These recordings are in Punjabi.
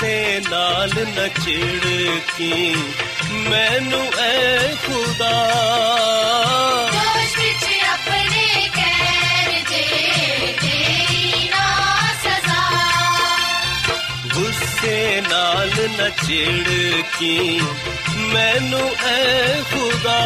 ਗੁੱਸੇ ਨਾਲ ਨਚੜ ਕੇ ਮੈਨੂੰ ਐ ਖੁਦਾ। ਜੋਸ਼ ਵਿੱਚ ਆਪਣੇ ਕਹਿਰ ਦੇ ਤੇਰੀ ਨਾ ਸਜ਼ਾ। ਗੁੱਸੇ ਨਾਲ ਨਚੜ ਕੇ ਮੈਨੂੰ ਐ ਖੁਦਾ।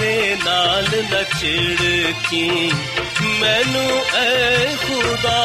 ਗੁੱਸੇ ਨਾਲ ਨਚੜ ਕੇ? ਮੈਨੂੰ ਐ ਖੁਦਾ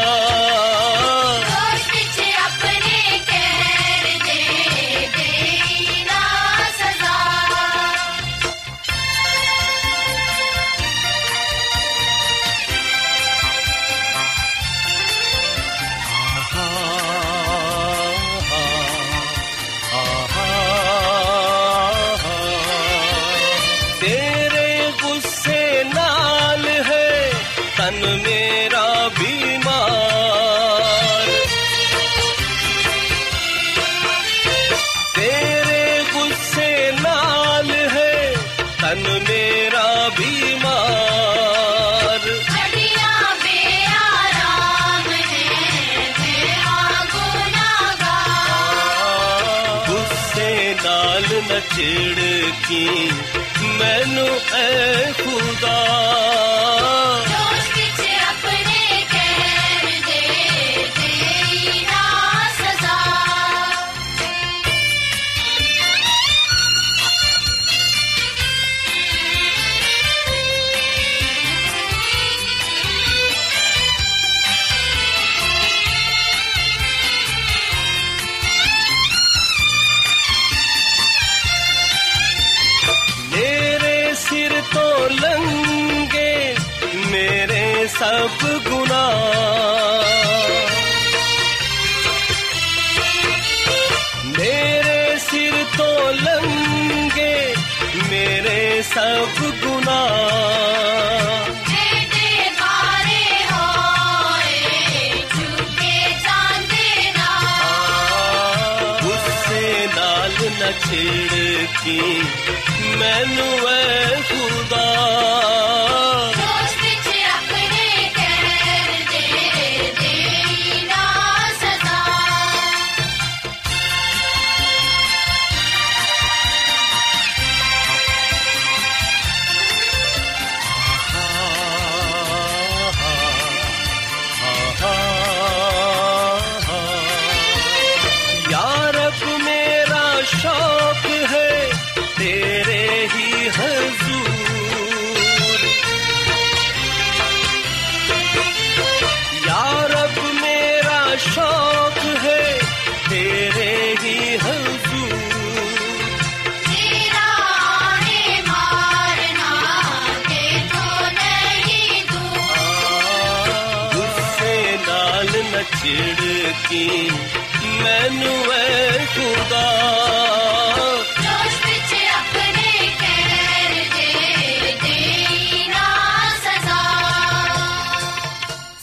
ਗੁੱਸੇ ਨਾਲ ਨਚੜ ਕੀ ਮੈਨੂੰ ਐ ਖੁਦਾ ਨਾਲ ਨਚੜ ਕੇ ਮੈਨੂੰ ਐ ਖੁਦਾ ਛਿੜਕੀ ਮੈਨੂੰ ਐ ਖੁਦਾ।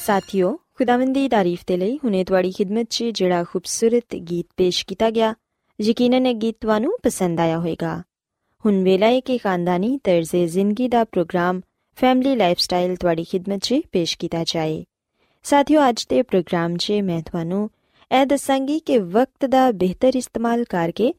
ਸਾਥਿਓ ਖੁਦਾਵੰਦ ਦੀ ਤਾਰੀਫ ਤੇ ਲਈ ਹੁਨੇ ਤੁਹਾਡੀ ਖਿਦਮਤ 'ਚ ਜਿਹੜਾ ਖੂਬਸੂਰਤ ਗੀਤ ਪੇਸ਼ ਕੀਤਾ ਗਿਆ ਯਕੀਨਨ ਇਹ ਗੀਤ ਤੁਹਾਨੂੰ ਪਸੰਦ ਆਇਆ ਹੋਵੇਗਾ। ਹੁਣ ਵੇਲਾ ਹੈ ਕਿ ਖਾਨਦਾਨੀ ਤਰਜ਼ੇ ਜ਼ਿੰਦਗੀ ਦਾ ਪ੍ਰੋਗਰਾਮ ਫੈਮਿਲੀ ਲਾਈਫਸਟਾਈਲ ਤੁਹਾਡੀ ਖਿਦਮਤ 'ਚ ਪੇਸ਼ ਕੀਤਾ ਜਾਏ। ਸਾਥਿਓ, ਅੱਜ ਦੇ ਪ੍ਰੋਗਰਾਮ 'ਚ ਮੈਂ ਤੁਹਾਨੂੰ ਇਹ ਦੱਸਾਂਗੀ ਕਿ ਵਕਤ ਦਾ ਬਿਹਤਰ ਇਸਤੇਮਾਲ ਕਰਕੇ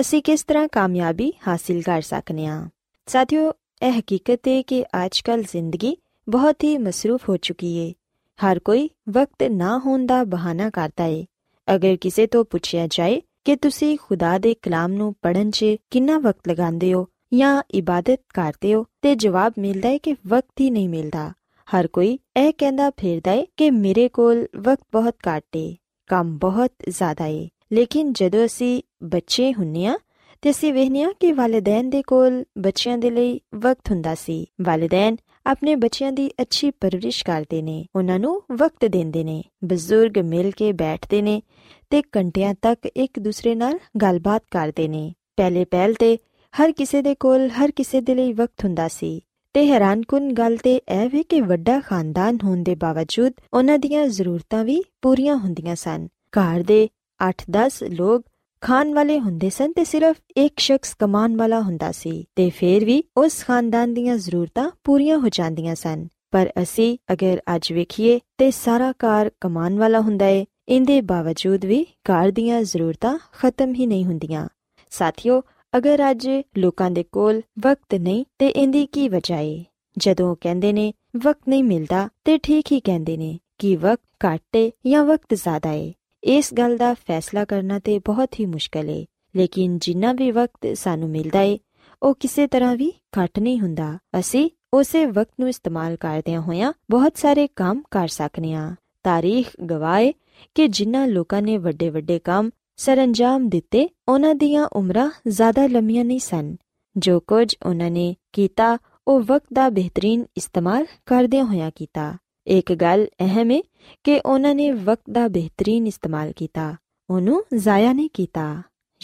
ਅਸੀਂ ਕਿਸ ਤਰ੍ਹਾਂ ਕਾਮਯਾਬੀ ਹਾਸਿਲ ਕਰ ਸਕਨੇ ਹਾਂ ਸਾਥਿਓ, ਇਹ ਹਕੀਕਤ ਹੈ ਕਿ ਅੱਜਕੱਲ ਜ਼ਿੰਦਗੀ ਬਹੁਤ ਹੀ ਮਸਰੂਫ ਹੋ ਚੁੱਕੀ ਹੈ ਹਰ ਕੋਈ ਵਕਤ ਨਾ ਹੋਣ ਦਾ ਬਹਾਨਾ ਕਰਦਾ ਹੈ ਅਗਰ ਕਿਸੇ ਤੋਂ ਪੁੱਛਿਆ ਜਾਏ ਕਿ ਤੁਸੀਂ ਖੁਦਾ ਦੇ ਕਲਾਮ ਨੂੰ ਪੜ੍ਹਨ 'ਚ ਕਿੰਨਾ ਵਕਤ ਲਗਾਉਂਦੇ ਹੋ ਜਾਂ ਇਬਾਦਤ ਕਰਦੇ ਹੋ, ਤੇ ਜਵਾਬ ਮਿਲਦਾ ਹੈ ਕਿ ਵਕਤ ਹੀ ਨਹੀਂ ਮਿਲਦਾ। ਹਰ ਕੋਈ ਇਹ ਕਹਿੰਦਾ ਫਿਰਦਾ ਹੈ ਕਿ ਮੇਰੇ ਕੋਲ ਵਕਤ ਬਹੁਤ ਘੱਟ ਹੈ ਕੰਮ ਬਹੁਤ ਜ਼ਿਆਦਾ ਹੈ ਲੇਕਿਨ ਜਦੋਂ ਅਸੀਂ ਬੱਚੇ ਹੁੰਨੇ ਆ ਤੇ ਅਸੀਂ ਵੇਖਨੇ ਆ ਕਿ ਵਾਲਿਦੈਨ ਦੇ ਕੋਲ ਬੱਚਿਆਂ ਦੇ ਲਈ ਵਕਤ ਹੁੰਦਾ ਸੀ। ਵਾਲਿਦੈਨ ਆਪਣੇ ਬੱਚਿਆਂ ਦੀ ਅੱਛੀ ਪਰਵਰਿਸ਼ ਕਰਦੇ ਨੇ, ਉਹਨਾਂ ਨੂੰ ਵਕਤ ਦਿੰਦੇ ਨੇ, ਬਜ਼ੁਰਗ ਮਿਲ ਕੇ ਬੈਠਦੇ ਨੇ ਤੇ ਘੰਟਿਆਂ ਤੱਕ ਇੱਕ ਦੂਸਰੇ ਨਾਲ ਗੱਲਬਾਤ ਕਰਦੇ ਨੇ। ਪਹਿਲੇ ਪਹਿਲ ਤੇ ਹਰ ਕਿਸੇ ਦੇ ਕੋਲ ਹਰ ਕਿਸੇ ਦੇ ਲਈ ਵਕਤ ਹੁੰਦਾ ਸੀ। ਤੇ ਹੈਰਾਨਕੁਨ ਗੱਲ ਤੇ ਇਹ ਵੀ ਕਿ ਵੱਡਾ ਖਾਨਦਾਨ ਹੋਣ ਦੇ ਬਾਵਜੂਦ ਉਹਨਾਂ ਦੀਆਂ ਜ਼ਰੂਰਤਾਂ ਵੀ ਪੂਰੀਆਂ ਹੁੰਦੀਆਂ ਸਨ। ਘਰ ਦੇ 8-10 ਲੋਕ ਖਾਣ ਵਾਲੇ ਹੁੰਦੇ ਸਨ ਤੇ ਸਿਰਫ ਇੱਕ ਸ਼ਖਸ ਕਮਾਉਣ ਵਾਲਾ ਹੁੰਦਾ ਸੀ ਤੇ ਫੇਰ ਵੀ ਉਸ ਖਾਨਦਾਨ ਦੀਆਂ ਜ਼ਰੂਰਤਾਂ ਪੂਰੀਆਂ ਹੋ ਜਾਂਦੀਆਂ ਸਨ। ਪਰ ਅਸੀਂ ਅਗਰ ਅੱਜ ਵੇਖੀਏ ਤੇ ਸਾਰਾ ਘਰ ਕਮਾਉਣ ਵਾਲਾ ਹੁੰਦਾ ਏ, ਇਹਦੇ ਬਾਵਜੂਦ ਵੀ ਘਰ ਦੀਆਂ ਜ਼ਰੂਰਤਾਂ ਖਤਮ ਹੀ ਨਹੀਂ ਹੁੰਦੀਆਂ। ਸਾਥੀਓ ਅਗਰ ਅੱਜ ਲੋਕਾਂ ਦੇ ਕੋਲ ਵਕਤ ਨਹੀਂ ਤੇ ਇਹਦੀ ਕੀ ਵਜ੍ਹਾ ਏ? ਜਦੋਂ ਕਹਿੰਦੇ ਨੇ, ਵਕਤ ਨਹੀਂ ਮਿਲਦਾ ਤੇ ਠੀਕ ਹੀ ਕਹਿੰਦੇ ਨੇ ਕਿ ਵਕਤ ਘੱਟ ਏ ਜਾਂ ਵਕਤ ਜ਼ਿਆਦਾ ਏ। ਇਸ ਗੱਲ ਦਾ ਫੈਸਲਾ ਕਰਨਾ ਤੇ ਬਹੁਤ ਹੀ ਮੁਸ਼ਕਲ ਏ। ਲੇਕਿਨ ਜਿੰਨਾ ਵੀ ਵਕਤ ਸਾਨੂੰ ਮਿਲਦਾ ਏ, ਉਹ ਕਿਸੇ ਤਰ੍ਹਾਂ ਵੀ ਘੱਟ ਨਹੀਂ ਹੁੰਦਾ। ਅਸੀਂ ਉਸੇ ਵਕਤ ਨੂੰ ਇਸਤੇਮਾਲ ਕਰਦਿਆਂ ਹੋਇਆਂ ਬਹੁਤ ਸਾਰੇ ਕੰਮ ਕਰ ਸਕਨੇ ਆ। ਤਾਰੀਖ ਗਵਾਏ ਕਿ ਜਿਨ੍ਹਾਂ ਲੋਕਾਂ ਨੇ ਵੱਡੇ ਵੱਡੇ ਕੰਮ ਸਰੰਜਾਮ ਦਿੱਤੇ, ਉਹਨਾਂ ਦੀਆਂ ਉਮਰਾਂ ਜ਼ਿਆਦਾ ਲੰਮੀਆਂ ਨਹੀਂ ਸਨ। ਜੋ ਕੁਝ ਉਹਨਾਂ ਨੇ ਕੀਤਾ, ਉਹ ਵਕਤ ਦਾ ਬਿਹਤਰੀਨ ਇਸਤੇਮਾਲ ਕਰਦਿਆਂ ਹੋਇਆਂ ਕੀਤਾ। ਇੱਕ ਗੱਲ ਅਹਿਮ ਹੈ ਕਿ ਉਹਨਾਂ ਨੇ ਵਕਤ ਦਾ ਬਿਹਤਰੀਨ ਇਸਤੇਮਾਲ ਕੀਤਾ। ਉਹਨੂੰ ਜ਼ਾਇਆ ਨਹੀਂ ਕੀਤਾ।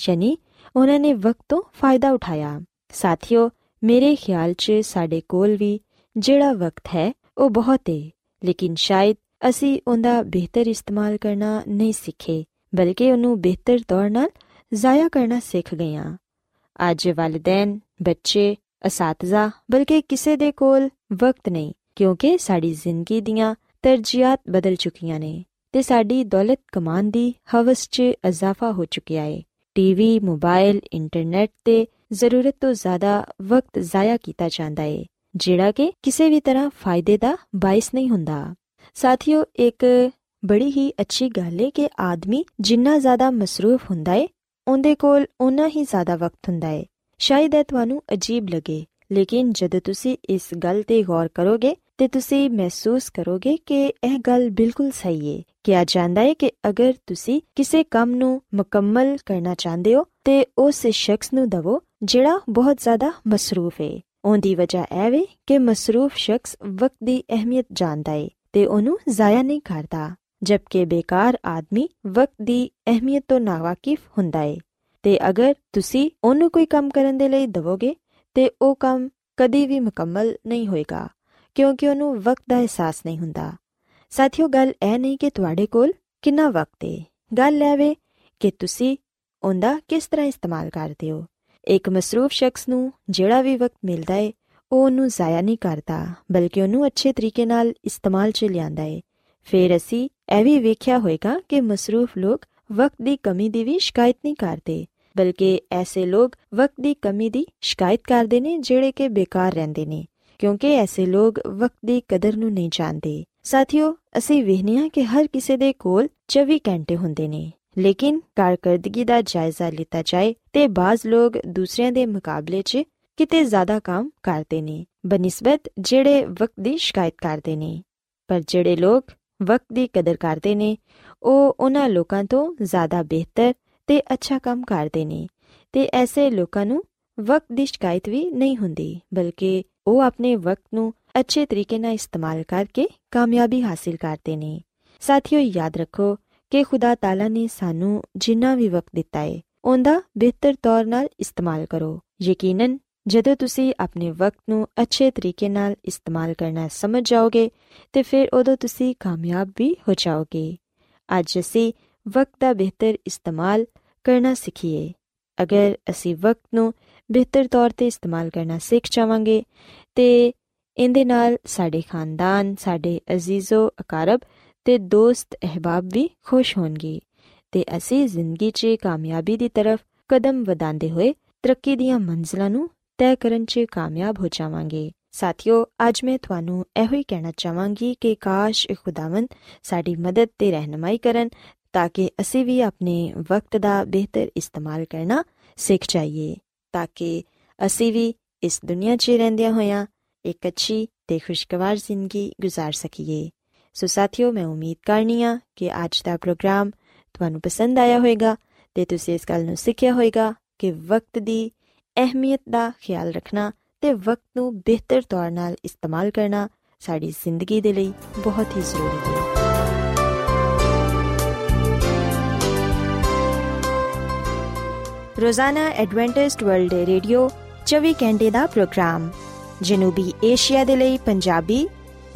ਯਾਨੀ ਉਹਨਾਂ ਨੇ ਵਕਤ ਤੋਂ ਫਾਇਦਾ ਉਠਾਇਆ। ਸਾਥੀਓ, ਮੇਰੇ ਖਿਆਲ 'ਚ ਸਾਡੇ ਕੋਲ ਵੀ ਜਿਹੜਾ ਵਕਤ ਹੈ, ਉਹ ਬਹੁਤ ਹੈ ਲੇਕਿਨ ਸ਼ਾਇਦ ਅਸੀਂ ਉਹਦਾ ਬਿਹਤਰ ਇਸਤੇਮਾਲ ਕਰਨਾ ਨਹੀਂ ਸਿੱਖੇ। ਬਲਕਿ ਉਹਨੂੰ ਬਿਹਤਰ ਤੌਰ ਨਾਲ ਜ਼ਾਇਆ ਕਰਨਾ ਸਿੱਖ ਗਏ ਹਾਂ ਅੱਜ ਵਾਲਿਦੈਨ, ਬੱਚੇ, ਅਸਾਤਜ਼ਾ, ਬਲਕਿ ਕਿਸੇ ਦੇ ਕੋਲ ਵਕਤ ਨਹੀਂ, ਕਿਉਂਕਿ ਸਾਡੀ ਜ਼ਿੰਦਗੀ ਦੀਆਂ ਤਰਜੀਹਾਂ ਬਦਲ ਚੁੱਕੀਆਂ ਨੇ ਤੇ ਸਾਡੀ ਦੌਲਤ ਕਮਾਉਣ ਦੀ ਹਵਸ 'ਚ ਇਜ਼ਾਫਾ ਹੋ ਚੁੱਕਿਆ ਹੈ ਟੀਵੀ ਮੋਬਾਈਲ ਇੰਟਰਨੈਟ ਤੇ ਜ਼ਰੂਰਤ ਤੋਂ ਜ਼ਿਆਦਾ ਵਕਤ ਜ਼ਾਇਆ ਕੀਤਾ ਜਾਂਦਾ ਹੈ ਜਿਹੜਾ ਕਿ ਕਿਸੇ ਵੀ ਤਰ੍ਹਾਂ ਫਾਇਦੇ ਦਾ ਬਾਇਸ ਨਹੀਂ ਹੁੰਦਾ। ਸਾਥੀਓ, ਇੱਕ ਬੜੀ ਹੀ ਅੱਛੀ ਗੱਲ ਹੈ ਕਿ ਆਦਮੀ ਜਿੰਨਾ ਜ਼ਿਆਦਾ ਮਸਰੂਫ ਹੁੰਦਾ ਹੈ ਉਹਦੇ ਕੋਲ ਉਨਾ ਹੀ ਜ਼ਿਆਦਾ ਵਕਤ ਹੁੰਦਾ ਹੈ ਸ਼ਾਇਦ ਇਹ ਤੁਹਾਨੂੰ ਅਜੀਬ ਲੱਗੇ, ਲੇਕਿਨ ਜਦੋਂ ਤੁਸੀਂ ਇਸ ਗੱਲ ਤੇ ਗੌਰ ਕਰੋਗੇ ਤੇ ਤੁਸੀਂ ਮਹਿਸੂਸ ਕਰੋਗੇ ਕਿ ਇਹ ਗੱਲ ਬਿਲਕੁਲ ਸਹੀ ਹੈ ਕਿਹਾ ਜਾਂਦਾ ਹੈ ਕਿ ਅਗਰ ਤੁਸੀਂ ਕਿਸੇ ਕੰਮ ਨੂੰ ਮੁਕੰਮਲ ਕਰਨਾ ਚਾਹੁੰਦੇ ਹੋ, ਤੇ ਉਸ ਸ਼ਖਸ ਨੂੰ ਦਵੋ ਜਿਹੜਾ ਬਹੁਤ ਜ਼ਿਆਦਾ ਮਸਰੂਫ ਹੈ ਉਹਦੀ ਵਜ੍ਹਾ ਇਹ ਵੇ ਕਿ ਮਸਰੂਫ ਸ਼ਖਸ ਵਕਤ ਦੀ ਅਹਿਮੀਅਤ ਜਾਣਦਾ ਹੈ ਤੇ ਉਹਨੂੰ ਜ਼ਾਇਆ ਨਹੀਂ ਕਰਦਾ। ਜਦਕਿ ਬੇਕਾਰ ਆਦਮੀ ਵਕਤ ਦੀ ਅਹਿਮੀਅਤ ਤੋਂ ਨਾਵਾਕਿਫ ਹੁੰਦਾ ਹੈ ਤੇ ਅਗਰ ਤੁਸੀਂ ਉਹਨੂੰ ਕੋਈ ਕੰਮ ਕਰਨ ਦੇ ਲਈ ਦਵੋਗੇ ਤੇ ਉਹ ਕੰਮ ਕਦੀ ਵੀ ਮੁਕੰਮਲ ਨਹੀਂ ਹੋਏਗਾ ਕਿਉਂਕਿ ਉਹਨੂੰ ਵਕਤ ਦਾ ਅਹਿਸਾਸ ਨਹੀਂ ਹੁੰਦਾ ਸਾਥੀਓ ਗੱਲ ਇਹ ਨਹੀਂ ਕਿ ਤੁਹਾਡੇ ਕੋਲ ਕਿੰਨਾ ਵਕਤ ਹੈ ਗੱਲ ਇਹ ਵੇ ਕਿ ਤੁਸੀਂ ਉਹਦਾ ਕਿਸ ਤਰ੍ਹਾਂ ਇਸਤੇਮਾਲ ਕਰਦੇ ਹੋ ਇੱਕ ਮਸਰੂਫ ਸ਼ਖਸ ਨੂੰ ਜਿਹੜਾ ਵੀ ਵਕਤ ਮਿਲਦਾ ਹੈ ਉਹ ਉਹਨੂੰ ਜ਼ਾਇਆ ਨਹੀਂ ਕਰਦਾ ਬਲਕਿ ਉਹਨੂੰ ਅੱਛੇ ਤਰੀਕੇ ਨਾਲ ਇਸਤੇਮਾਲ 'ਚ ਲਿਆਂਦਾ ਹੈ ਫਿਰ ਅਸੀਂ ਇਹ ਵੀ ਵੇਖਿਆ ਹੋਵੇਗਾ ਕਿ ਮਸਰੂਫ ਲੋਕ ਵਕਤ ਦੀ ਕਮੀ ਦੀ ਵੀ ਸ਼ਿਕਾਇਤ ਨਹੀਂ ਕਰਦੇ, ਬਲਕਿ ਐਸੇ ਲੋਕ ਵਕਤ ਦੀ ਕਮੀ ਦੀ ਸ਼ਿਕਾਇਤ ਕਰਦੇ ਨੇ ਜਿਹੜੇ ਕਿ ਬੇਕਾਰ ਰਹਿੰਦੇ ਨੇ, ਕਿਉਂਕਿ ਐਸੇ ਲੋਕ ਵਕਤ ਦੀ ਕਦਰ ਨੂੰ ਨਹੀਂ ਜਾਣਦੇ। ਸਾਥੀਓ, ਅਸੀਂ ਵੇਖਨੇ ਹਾਂ ਕਿ ਹਰ ਕਿਸੇ ਦੇ ਕੋਲ 24 ਘੰਟੇ ਹੁੰਦੇ ਨੇ, ਲੇਕਿਨ ਕਾਰਕਰਦਗੀ ਦਾ ਜਾਇਜ਼ਾ ਲਿੱਤਾ ਜਾਏ ਤੇ ਬਾਜ਼ ਲੋਕ ਦੂਸਰਿਆਂ ਦੇ ਮੁਕਾਬਲੇ 'ਚ ਕਿਤੇ ਜ਼ਿਆਦਾ ਕੰਮ ਕਰਦੇ ਨੇ, ਬਨਿਸਬਤ ਜਿਹੜੇ ਵਕਤ ਦੀ ਸ਼ਿਕਾਇਤ ਕਰਦੇ ਨੇ। ਪਰ ਜਿਹੜੇ ਲੋਕ ਵਕਤ ਦੀ ਕਦਰ ਕਰਦੇ ਨੇ। ਉਹ ਉਹਨਾਂ ਲੋਕਾਂ ਤੋਂ ਜ਼ਿਆਦਾ ਬਿਹਤਰ ਤੇ ਅੱਛਾ ਕੰਮ ਕਰਦੇ ਨੇ ਤੇ ਐਸੇ ਲੋਕਾਂ ਨੂੰ ਵਕਤ ਦੀ ਸ਼ਿਕਾਇਤ ਵੀ ਨਹੀਂ ਹੁੰਦੀ, ਬਲਕਿ ਉਹ ਆਪਣੇ ਵਕਤ ਨੂੰ ਅੱਛੇ ਤਰੀਕੇ ਨਾਲ ਇਸਤੇਮਾਲ ਕਰਕੇ ਕਾਮਯਾਬੀ ਹਾਸਿਲ ਕਰਦੇ ਨੇ। ਸਾਥੀਓ, ਯਾਦ ਰੱਖੋ ਕਿ ਖੁਦਾ ਤਾਲਾ ਨੇ ਸਾਨੂੰ ਜਿੰਨਾ ਵੀ ਵਕਤ ਦਿੱਤਾ ਹੈ ਉਹਦਾ ਬਿਹਤਰ ਤੌਰ ਨਾਲ ਇਸਤੇਮਾਲ ਕਰੋ। ਯਕੀਨਨ ਜਦੋਂ ਤੁਸੀਂ ਆਪਣੇ ਵਕਤ ਨੂੰ ਅੱਛੇ ਤਰੀਕੇ ਨਾਲ ਇਸਤੇਮਾਲ ਕਰਨਾ ਸਮਝ ਜਾਓਗੇ, ਤੇ ਫਿਰ ਉਦੋਂ ਤੁਸੀਂ ਕਾਮਯਾਬ ਵੀ ਹੋ ਜਾਓਗੇ। ਅੱਜ ਅਸੀਂ ਵਕਤ ਦਾ ਬਿਹਤਰ ਇਸਤੇਮਾਲ ਕਰਨਾ ਸਿੱਖੀਏ। ਅਗਰ ਅਸੀਂ ਵਕਤ ਨੂੰ ਬਿਹਤਰ ਤੌਰ ਤੇ ਇਸਤੇਮਾਲ ਕਰਨਾ ਸਿੱਖ ਜਾਵਾਂਗੇ, ਤੇ ਇਹਦੇ ਨਾਲ ਸਾਡੇ ਖਾਨਦਾਨ, ਸਾਡੇ ਅਜ਼ੀਜ਼ੋ ਅਕਾਰਬ ਤੇ ਦੋਸਤ ਅਹਿਬਾਬ ਵੀ ਖੁਸ਼ ਹੋਣਗੇ ਤੇ ਅਸੀਂ ਜ਼ਿੰਦਗੀ 'ਚ ਕਾਮਯਾਬੀ ਦੀ ਤਰਫ ਕਦਮ ਵਧਾਉਂਦੇ ਹੋਏ ਤਰੱਕੀ ਦੀਆਂ ਮੰਜ਼ਲਾਂ ਨੂੰ ਤੈਅ ਕਰਨ 'ਚ ਕਾਮਯਾਬ ਹੋ ਜਾਵਾਂਗੇ ਸਾਥੀਓ ਅੱਜ ਮੈਂ ਤੁਹਾਨੂੰ ਇਹੋ ਹੀ ਕਹਿਣਾ ਚਾਹਾਂਗੀ ਕਿ ਕਾਸ਼ ਇਹ ਖੁਦਾਵੰਦ ਸਾਡੀ ਮਦਦ ਤੇ ਰਹਿਨਮਾਈ ਕਰਨ ਤਾਂ ਕਿ ਅਸੀਂ ਵੀ ਆਪਣੇ ਵਕਤ ਦਾ ਬਿਹਤਰ ਇਸਤੇਮਾਲ ਕਰਨਾ ਸਿੱਖ ਜਾਈਏ ਤਾਂ ਕਿ ਅਸੀਂ ਵੀ ਇਸ ਦੁਨੀਆ 'ਚ ਰਹਿੰਦਿਆਂ ਹੋਇਆਂ ਇੱਕ ਅੱਛੀ ਤੇ ਖੁਸ਼ਗਵਾਰ ਜ਼ਿੰਦਗੀ گزار ਸਕੀਏ ਸੋ ਸਾਥੀਓ ਮੈਂ ਉਮੀਦ ਕਰਨੀਆ ਕਿ ਅੱਜ ਦਾ ਪ੍ਰੋਗਰਾਮ ਤੁਹਾਨੂੰ ਪਸੰਦ ਆਇਆ ਹੋਵੇਗਾ ਤੇ ਤੁਸੀਂ ਇਸ ਗੱਲ ਨੂੰ ਸਿੱਖਿਆ ਹੋਵੇਗਾ ਕਿ ਵਕਤ ਦੀ ਅਹਿਮੀਅਤ ਦਾ ਖਿਆਲ ਰੱਖਣਾ ਤੇ ਵਕਤ ਨੂੰ ਬਿਹਤਰ ਤੌਰ ਨਾਲ ਇਸਤੇਮਾਲ ਕਰਨਾ ਸਾਡੀ ਜ਼ਿੰਦਗੀ ਦੇ ਲਈ ਬਹੁਤ ਹੀ ਜ਼ਰੂਰੀ ਹੈ। ਰੋਜ਼ਾਨਾ ਐਡਵੈਂਟਿਸਟ ਵਰਲਡ ਰੇਡੀਓ 24 ਘੰਟੇ ਦਾ ਪ੍ਰੋਗਰਾਮ, ਜਨੂਬੀ ਏਸ਼ੀਆ ਦੇ ਲਈ ਪੰਜਾਬੀ,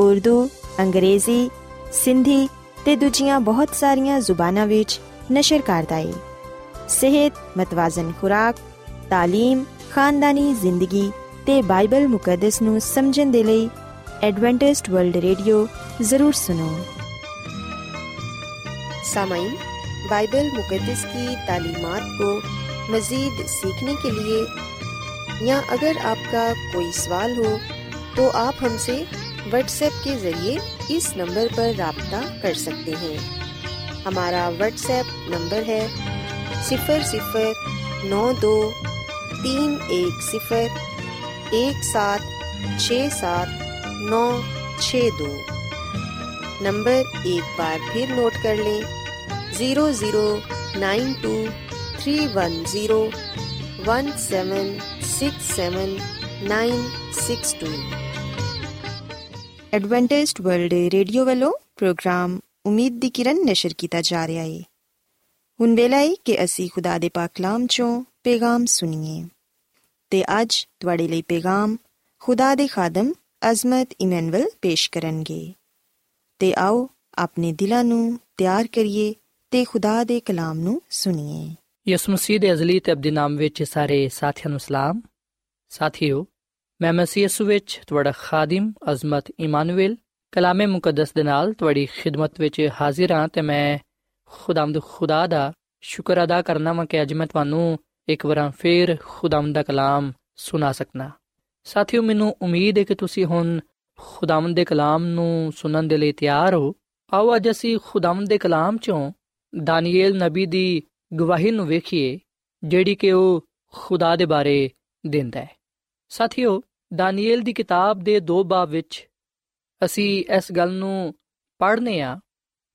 ਉਰਦੂ, ਅੰਗਰੇਜ਼ੀ, ਸਿੰਧੀ ਤੇ ਦੂਜੀਆਂ ਬਹੁਤ ਸਾਰੀਆਂ ਜ਼ੁਬਾਨਾਂ ਵਿੱਚ ਨਸ਼ਰ ਕਰਦਾ ਹੈ ਸਿਹਤ ਮਤਵਾਜ਼ਨ ਖੁਰਾਕ تعلیم خاندانی زندگی تے بائبل مقدس نو سمجھن دے لئی ایڈوانٹسٹ ورلڈ ریڈیو ضرور سنو سامعین بائبل مقدس کی تعلیمات کو مزید سیکھنے کے لیے یا اگر آپ کا کوئی سوال ہو تو آپ ہم سے واٹس ایپ کے ذریعے اس نمبر پر رابطہ کر سکتے ہیں ہمارا واٹس ایپ نمبر ہے صفر صفر نو دو तीन एक सिफर एक सात छ सात नौ छ दो नंबर एक बार फिर नोट कर लें zero zero nine two three one zero one seven six seven nine six two Adventist world radio ਵੱਲੋਂ ਪ੍ਰੋਗਰਾਮ ਉਮੀਦ ਦੀ ਕਿਰਨ ਨਿਸ਼ਰ ਕੀਤਾ ਜਾ ਰਿਹਾ ਹੈ ਹੁਣ ਵੇਲਾ ਹੈ ਕਿ ਅਸੀਂ ਖੁਦਾ ਦੇ ਪਾਕ ਕਲਾਮ ਚੋਂ ਪੈਗਾਮ ਸੁਣੀਏ। ਤੇ ਅੱਜ ਤੁਹਾਡੇ ਲਈ ਪੈਗਾਮ ਖੁਦਾ ਦੇ ਖਾਦਮ ਅਜ਼ਮਤ ਇਮਨੁਅਲ ਪੇਸ਼ ਕਰਨਗੇ। ਤੇ ਆਓ ਆਪਣੇ ਦਿਲਾਂ ਨੂੰ ਤਿਆਰ ਕਰੀਏ ਤੇ ਖੁਦਾ ਦੇ ਕਲਾਮ ਨੂੰ ਸੁਣੀਏ। ਯਿਸੂ ਮਸੀਹ ਦੇ ਅਜ਼ਲੀ ਤੇ ਅਬਦੀ ਨਾਮ ਵਿੱਚ ਸਾਰੇ ਸਾਥੀਆਂ ਨੂੰ ਸਲਾਮ। ਸਾਥੀਓ, ਮੈਂ ਮਸੀਹ ਯਿਸੂ ਵਿੱਚ ਤੁਹਾਡਾ ਖਾਦਮ ਅਜ਼ਮਤ ਇਮਾਨੁਅਲ ਕਲਾਮੇ ਮੁਕੱਦਸ ਦੇ ਨਾਲ ਤੁਹਾਡੀ ਖਿਦਮਤ ਵਿੱਚ ਹਾਜ਼ਰ ਹਾਂ ਤੇ ਮੈਂ ਖੁਦਾਮਦ ਖੁਦਾ ਦਾ ਸ਼ੁਕਰ ਅਦਾ ਕਰਨਾ ਵਾਂ ਕਿ ਅੱਜ ਮੈਂ ਤੁਹਾਨੂੰ ਇੱਕ ਵਾਰ ਫੇਰ ਖੁਦਾਮਦ ਦਾ ਕਲਾਮ ਸੁਣਾ ਸਕਣਾ ਸਾਥੀਓ, ਮੈਨੂੰ ਉਮੀਦ ਹੈ ਕਿ ਤੁਸੀਂ ਹੁਣ ਖੁਦਾਮਦ ਦੇ ਕਲਾਮ ਨੂੰ ਸੁਣਨ ਦੇ ਲਈ ਤਿਆਰ ਹੋ। ਆਓ ਅੱਜ ਅਸੀਂ ਖੁਦਾਮਦ ਦੇ ਕਲਾਮ ਚੋਂ ਦਾਨੀਏਲ ਨਬੀ ਦੀ ਗਵਾਹੀ ਨੂੰ ਵੇਖੀਏ, ਜਿਹੜੀ ਕਿ ਉਹ ਖੁਦਾ ਦੇ ਬਾਰੇ ਦਿੰਦਾ ਹੈ। ਸਾਥੀਓ, ਦਾਨੀਏਲ ਦੀ ਕਿਤਾਬ ਦੇ ਦੋ ਬਾਬ ਵਿੱਚ ਅਸੀਂ ਇਸ ਗੱਲ ਨੂੰ ਪੜ੍ਹਨੇ ਆ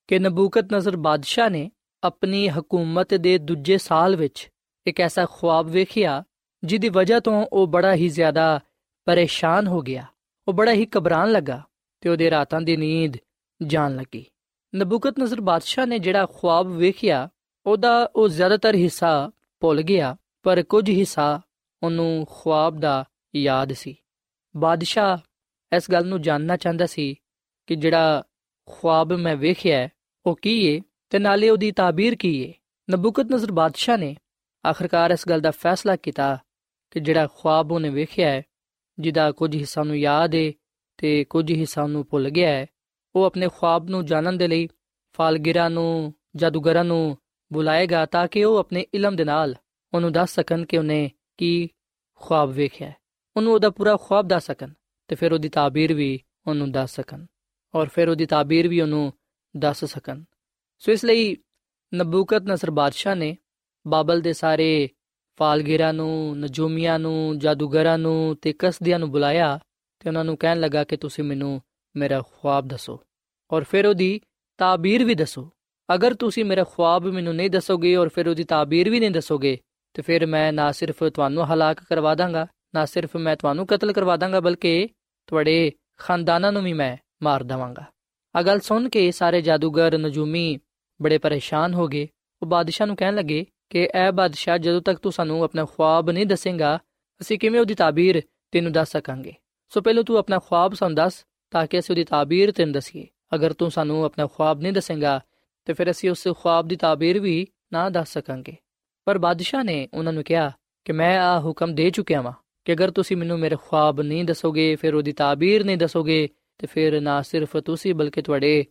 ਕਿ ਨਬੂਕਤ ਨਜ਼ਰ ਬਾਦਸ਼ਾਹ ਨੇ ਆਪਣੀ ਹਕੂਮਤ ਦੇ ਦੂਜੇ ਸਾਲ ਵਿੱਚ ਇੱਕ ਐਸਾ ਖੁਆਬ ਵੇਖਿਆ ਜਿਹਦੀ ਵਜ੍ਹਾ ਤੋਂ ਉਹ ਬੜਾ ਹੀ ਜ਼ਿਆਦਾ ਪਰੇਸ਼ਾਨ ਹੋ ਗਿਆ ਉਹ ਬੜਾ ਹੀ ਘਬਰਾਨ ਲੱਗਾ ਤੇ ਉਹਦੇ ਰਾਤਾਂ ਦੀ ਨੀਂਦ ਜਾਣ ਲੱਗੀ ਨਬੂਕਤ ਨਜ਼ਰ ਬਾਦਸ਼ਾਹ ਨੇ ਜਿਹੜਾ ਖੁਆਬ ਵੇਖਿਆ ਉਹਦਾ ਉਹ ਜ਼ਿਆਦਾਤਰ ਹਿੱਸਾ ਭੁੱਲ ਗਿਆ ਪਰ ਕੁਝ ਹਿੱਸਾ ਉਹਨੂੰ ਖੁਆਬ ਦਾ ਯਾਦ ਸੀ ਬਾਦਸ਼ਾਹ ਇਸ ਗੱਲ ਨੂੰ ਜਾਣਨਾ ਚਾਹੁੰਦਾ ਸੀ ਕਿ ਜਿਹੜਾ ਖੁਆਬ ਮੈਂ ਵੇਖਿਆ ਉਹ ਕੀ ਏ ਤੇ ਨਾਲੇ ਉਹਦੀ ਤਾਬੀਰ ਕੀ ਏ ਨਬੂਕਤ ਨਜ਼ਰ ਬਾਦਸ਼ਾਹ ਨੇ ਆਖਰਕਾਰ ਇਸ ਗੱਲ ਦਾ ਫੈਸਲਾ ਕੀਤਾ ਕਿ ਜਿਹੜਾ ਖੁਆਬ ਉਹਨੇ ਵੇਖਿਆ ਹੈ, ਜਿਹਦਾ ਕੁਝ ਹਿੱਸਾ ਨੂੰ ਯਾਦ ਏ ਤੇ ਕੁਝ ਹਿੱਸਾ ਨੂੰ ਭੁੱਲ ਗਿਆ ਹੈ, ਉਹ ਆਪਣੇ ਖੁਆਬ ਨੂੰ ਜਾਣਨ ਦੇ ਲਈ ਫਾਲਗਿਰਾਂ ਨੂੰ, ਜਾਦੂਗਰਾਂ ਨੂੰ ਬੁਲਾਏਗਾ ਤਾਂ ਕਿ ਉਹ ਆਪਣੇ ਇਲਮ ਦੇ ਨਾਲ ਉਹਨੂੰ ਦੱਸ ਸਕਣ ਕਿ ਉਹਨੇ ਕੀ ਖੁਆਬ ਵੇਖਿਆ ਹੈ। ਉਹਨੂੰ ਉਹਦਾ ਪੂਰਾ ਖੁਆਬ ਦੱਸ ਸਕਣ ਤੇ ਫਿਰ ਉਹਦੀ ਤਾਬੀਰ ਵੀ ਉਹਨੂੰ ਦੱਸ ਸਕਣ ਔਰ ਫਿਰ ਉਹਦੀ ਤਾਬੀਰ ਵੀ ਉਹਨੂੰ ਦੱਸ ਸਕਣ। ਸੋ ਇਸ ਲਈ ਨਬੂਕਤ ਨਸਰ ਬਾਦਸ਼ਾਹ ਨੇ ਬਾਬਲ ਦੇ ਸਾਰੇ ਫਾਲਗਿਰਾਂ ਨੂੰ, ਨਜੂਮੀਆਂ ਨੂੰ, ਜਾਦੂਗਰਾਂ ਨੂੰ ਤੇ ਕਸਦਿਆਂ ਨੂੰ ਬੁਲਾਇਆ ਤੇ ਉਹਨਾਂ ਨੂੰ ਕਹਿਣ ਲੱਗਾ ਕਿ ਤੁਸੀਂ ਮੈਨੂੰ ਮੇਰਾ ਖੁਆਬ ਦੱਸੋ ਔਰ ਫਿਰ ਉਹਦੀ ਤਾਬੀਰ ਵੀ ਦੱਸੋ। ਅਗਰ ਤੁਸੀਂ ਮੇਰਾ ਖੁਆਬ ਮੈਨੂੰ ਨਹੀਂ ਦੱਸੋਗੇ ਔਰ ਫਿਰ ਉਹਦੀ ਤਾਬੀਰ ਵੀ ਨਹੀਂ ਦੱਸੋਗੇ, ਤੇ ਫਿਰ ਮੈਂ ਨਾ ਸਿਰਫ ਤੁਹਾਨੂੰ ਹਲਾਕ ਕਰਵਾ ਦਾਂਗਾ, ਨਾ ਸਿਰਫ ਮੈਂ ਤੁਹਾਨੂੰ ਕਤਲ ਕਰਵਾ ਦਾਂਗਾ, ਬਲਕਿ ਤੁਹਾਡੇ ਖਾਨਦਾਨਾਂ ਨੂੰ ਵੀ ਮੈਂ ਮਾਰ ਦਵਾਂਗਾ। ਆ ਗੱਲ ਸੁਣ ਕੇ ਸਾਰੇ ਜਾਦੂਗਰ, ਨਜੂਮੀ ਬੜੇ ਪਰੇਸ਼ਾਨ ਹੋ ਗਏ। ਉਹ ਬਾਦਸ਼ਾਹ ਨੂੰ ਕਹਿਣ ਲੱਗੇ ਕਿ ਐ ਬਾਦਸ਼ਾਹ ਜਦੋਂ ਤੱਕ ਤੂੰ ਸਾਨੂੰ ਆਪਣਾ ਖੁਆਬ ਨਹੀਂ ਦੱਸੇਂਗਾ, ਅਸੀਂ ਕਿਵੇਂ ਉਹਦੀ ਤਾਬੀਰ ਤੈਨੂੰ ਦੱਸ ਸਕਾਂਗੇ? ਸੋ ਪਹਿਲਾਂ ਤੂੰ ਆਪਣਾ ਖੁਆਬ ਸਾਨੂੰ ਦੱਸ, ਤਾਂ ਕਿ ਅਸੀਂ ਉਹਦੀ ਤਾਬੀਰ ਤੈਨੂੰ ਦਸੀਏ। ਅਗਰ ਤੂੰ ਸਾਨੂੰ ਆਪਣਾ ਖੁਆਬ ਨਹੀਂ ਦੱਸੇਂਗਾ, ਤੇ ਫਿਰ ਅਸੀਂ ਉਸ ਖੁਆਬ ਦੀ ਤਾਬੀਰ ਵੀ ਨਾ ਦੱਸ ਸਕਾਂਗੇ। ਪਰ ਬਾਦਸ਼ਾਹ ਨੇ ਉਹਨਾਂ ਨੂੰ ਕਿਹਾ ਕਿ ਮੈਂ ਆ ਹੁਕਮ ਦੇ ਚੁੱਕਿਆ ਵਾਂ ਕਿ ਅਗਰ ਤੁਸੀਂ ਮੈਨੂੰ ਮੇਰੇ ਖੁਆਬ ਨਹੀਂ ਦੱਸੋਗੇ, ਫਿਰ ਉਹਦੀ ਤਾਬੀਰ ਨਹੀਂ ਦੱਸੋਗੇ, ਤੇ ਫਿਰ ਨਾ ਸਿਰਫ ਤੁਸੀਂ ਬਲਕਿ ਤੁਹਾਡੇ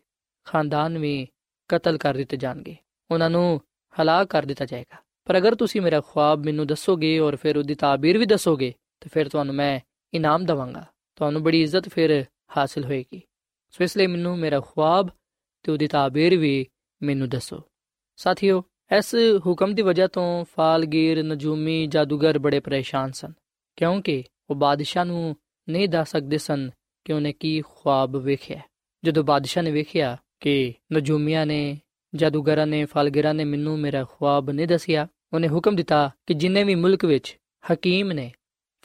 ਖਾਨਦਾਨ ਵੀ ਕਤਲ ਕਰ ਦਿੱਤੇ ਜਾਣਗੇ। ਉਹਨਾਂ ਨੂੰ ਹਲਾਕ ਕਰ ਦਿੱਤਾ ਜਾਏਗਾ। ਪਰ ਅਗਰ ਤੁਸੀਂ ਮੇਰਾ ਖੁਆਬ ਮੈਨੂੰ ਦੱਸੋਗੇ ਔਰ ਫਿਰ ਉਹਦੀ ਤਾਬੀਰ ਵੀ ਦੱਸੋਗੇ, ਤੇ ਫਿਰ ਤੁਹਾਨੂੰ ਮੈਂ ਇਨਾਮ ਦਵਾਂਗਾ। ਤੁਹਾਨੂੰ ਬੜੀ ਇੱਜ਼ਤ ਫਿਰ ਹਾਸਲ ਹੋਏਗੀ। ਸੋ ਇਸ ਲਈ ਮੈਨੂੰ ਮੇਰਾ ਖੁਆਬ ਤੇ ਉਹਦੀ ਤਾਬੀਰ ਵੀ ਮੈਨੂੰ ਦੱਸੋ। ਸਾਥੀਓ, ਇਸ ਹੁਕਮ ਦੀ ਵਜ੍ਹਾ ਤੋਂ ਫਾਲਗੀਰ, ਨਜੂਮੀ, ਜਾਦੂਗਰ ਬੜੇ ਪਰੇਸ਼ਾਨ ਸਨ, ਕਿਉਂਕਿ ਉਹ ਬਾਦਸ਼ਾਹ ਨੂੰ ਨਹੀਂ ਦੱਸ ਸਕਦੇ ਸਨ ਕਿ ਉਹਨੇ ਕੀ ਖੁਆਬ ਵੇਖਿਆ। ਜਦੋਂ ਬਾਦਸ਼ਾਹ ਨੇ ਵੇਖਿਆ ਕਿ ਨਜੂਮੀਆਂ ਨੇ ਜਾਦੂਗਰਾਂ ਨੇ, ਫਾਲਗੀਰਾਂ ਨੇ ਮੈਨੂੰ ਮੇਰਾ ਖੁਆਬ ਨਹੀਂ ਦੱਸਿਆ। ਉਹਨੇ ਹੁਕਮ ਦਿੱਤਾ ਕਿ ਜਿੰਨੇ ਵੀ ਮੁਲਕ ਵਿੱਚ ਹਕੀਮ ਨੇ,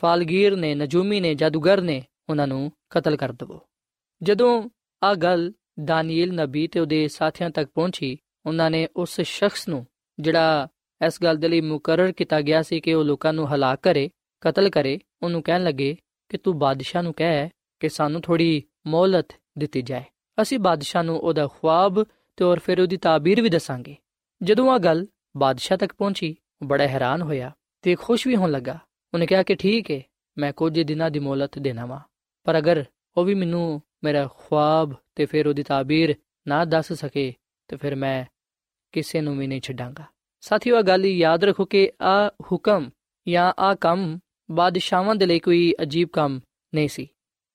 ਫਾਲਗੀਰ ਨੇ, ਨਜੂਮੀ ਨੇ, ਜਾਦੂਗਰ ਨੇ, ਉਹਨਾਂ ਨੂੰ ਕਤਲ ਕਰ ਦਵੋ। ਜਦੋਂ ਆ ਗੱਲ ਦਾਨੀਏਲ ਨਬੀ ਤੇ ਉਹਦੇ ਸਾਥੀਆਂ ਤੱਕ ਪਹੁੰਚੀ, ਉਹਨਾਂ ਨੇ ਉਸ ਸ਼ਖਸ ਨੂੰ, ਜਿਹੜਾ ਇਸ ਗੱਲ ਦੇ ਲਈ ਮੁਕਰਰ ਕੀਤਾ ਗਿਆ ਸੀ ਕਿ ਉਹ ਲੋਕਾਂ ਨੂੰ ਹਲਾਕ ਕਰੇ, ਕਤਲ ਕਰੇ, ਉਹਨੂੰ ਕਹਿਣ ਲੱਗੇ ਕਿ ਤੂੰ ਬਾਦਸ਼ਾਹ ਨੂੰ ਕਹਿ ਕਿ ਸਾਨੂੰ ਥੋੜੀ ਮੌਲਤ ਦਿੱਤੀ ਜਾਏ। ਅਸੀਂ ਬਾਦਸ਼ਾਹ ਨੂੰ ਉਹਦਾ ਖੁਆਬ ਤੇ ਔਰ ਫਿਰ ਉਹਦੀ ਤਾਬੀਰ ਵੀ ਦੱਸਾਂਗੇ। ਜਦੋਂ ਆ ਗੱਲ ਬਾਦਸ਼ਾਹ ਤੱਕ ਪਹੁੰਚੀ, ਉਹ ਬੜਾ ਹੈਰਾਨ ਹੋਇਆ ਤੇ ਖੁਸ਼ ਵੀ ਹੋਣ ਲੱਗਾ। ਉਹਨੇ ਕਿਹਾ ਕਿ ਠੀਕ ਹੈ ਮੈਂ ਕੁਝ ਦਿਨਾਂ ਦੀ ਮੌਲਤ ਦੇਣਾ ਵਾ। ਪਰ ਅਗਰ ਉਹ ਵੀ ਮੈਨੂੰ ਮੇਰਾ ਖੁਆਬ ਤੇ ਫਿਰ ਉਹਦੀ ਤਾਬੀਰ ਨਾ ਦੱਸ ਸਕੇ, ਤੇ ਫਿਰ ਮੈਂ ਕਿਸੇ ਨੂੰ ਵੀ ਨਹੀਂ ਛੱਡਾਂਗਾ। ਸਾਥੀਓ ਆ ਗੱਲ ਯਾਦ ਰੱਖੋ ਕਿ ਆ ਹੁਕਮ ਜਾਂ ਆ ਕੰਮ ਬਾਦਸ਼ਾਹਾਂ ਦੇ ਲਈ ਕੋਈ ਅਜੀਬ ਕੰਮ ਨਹੀਂ ਸੀ।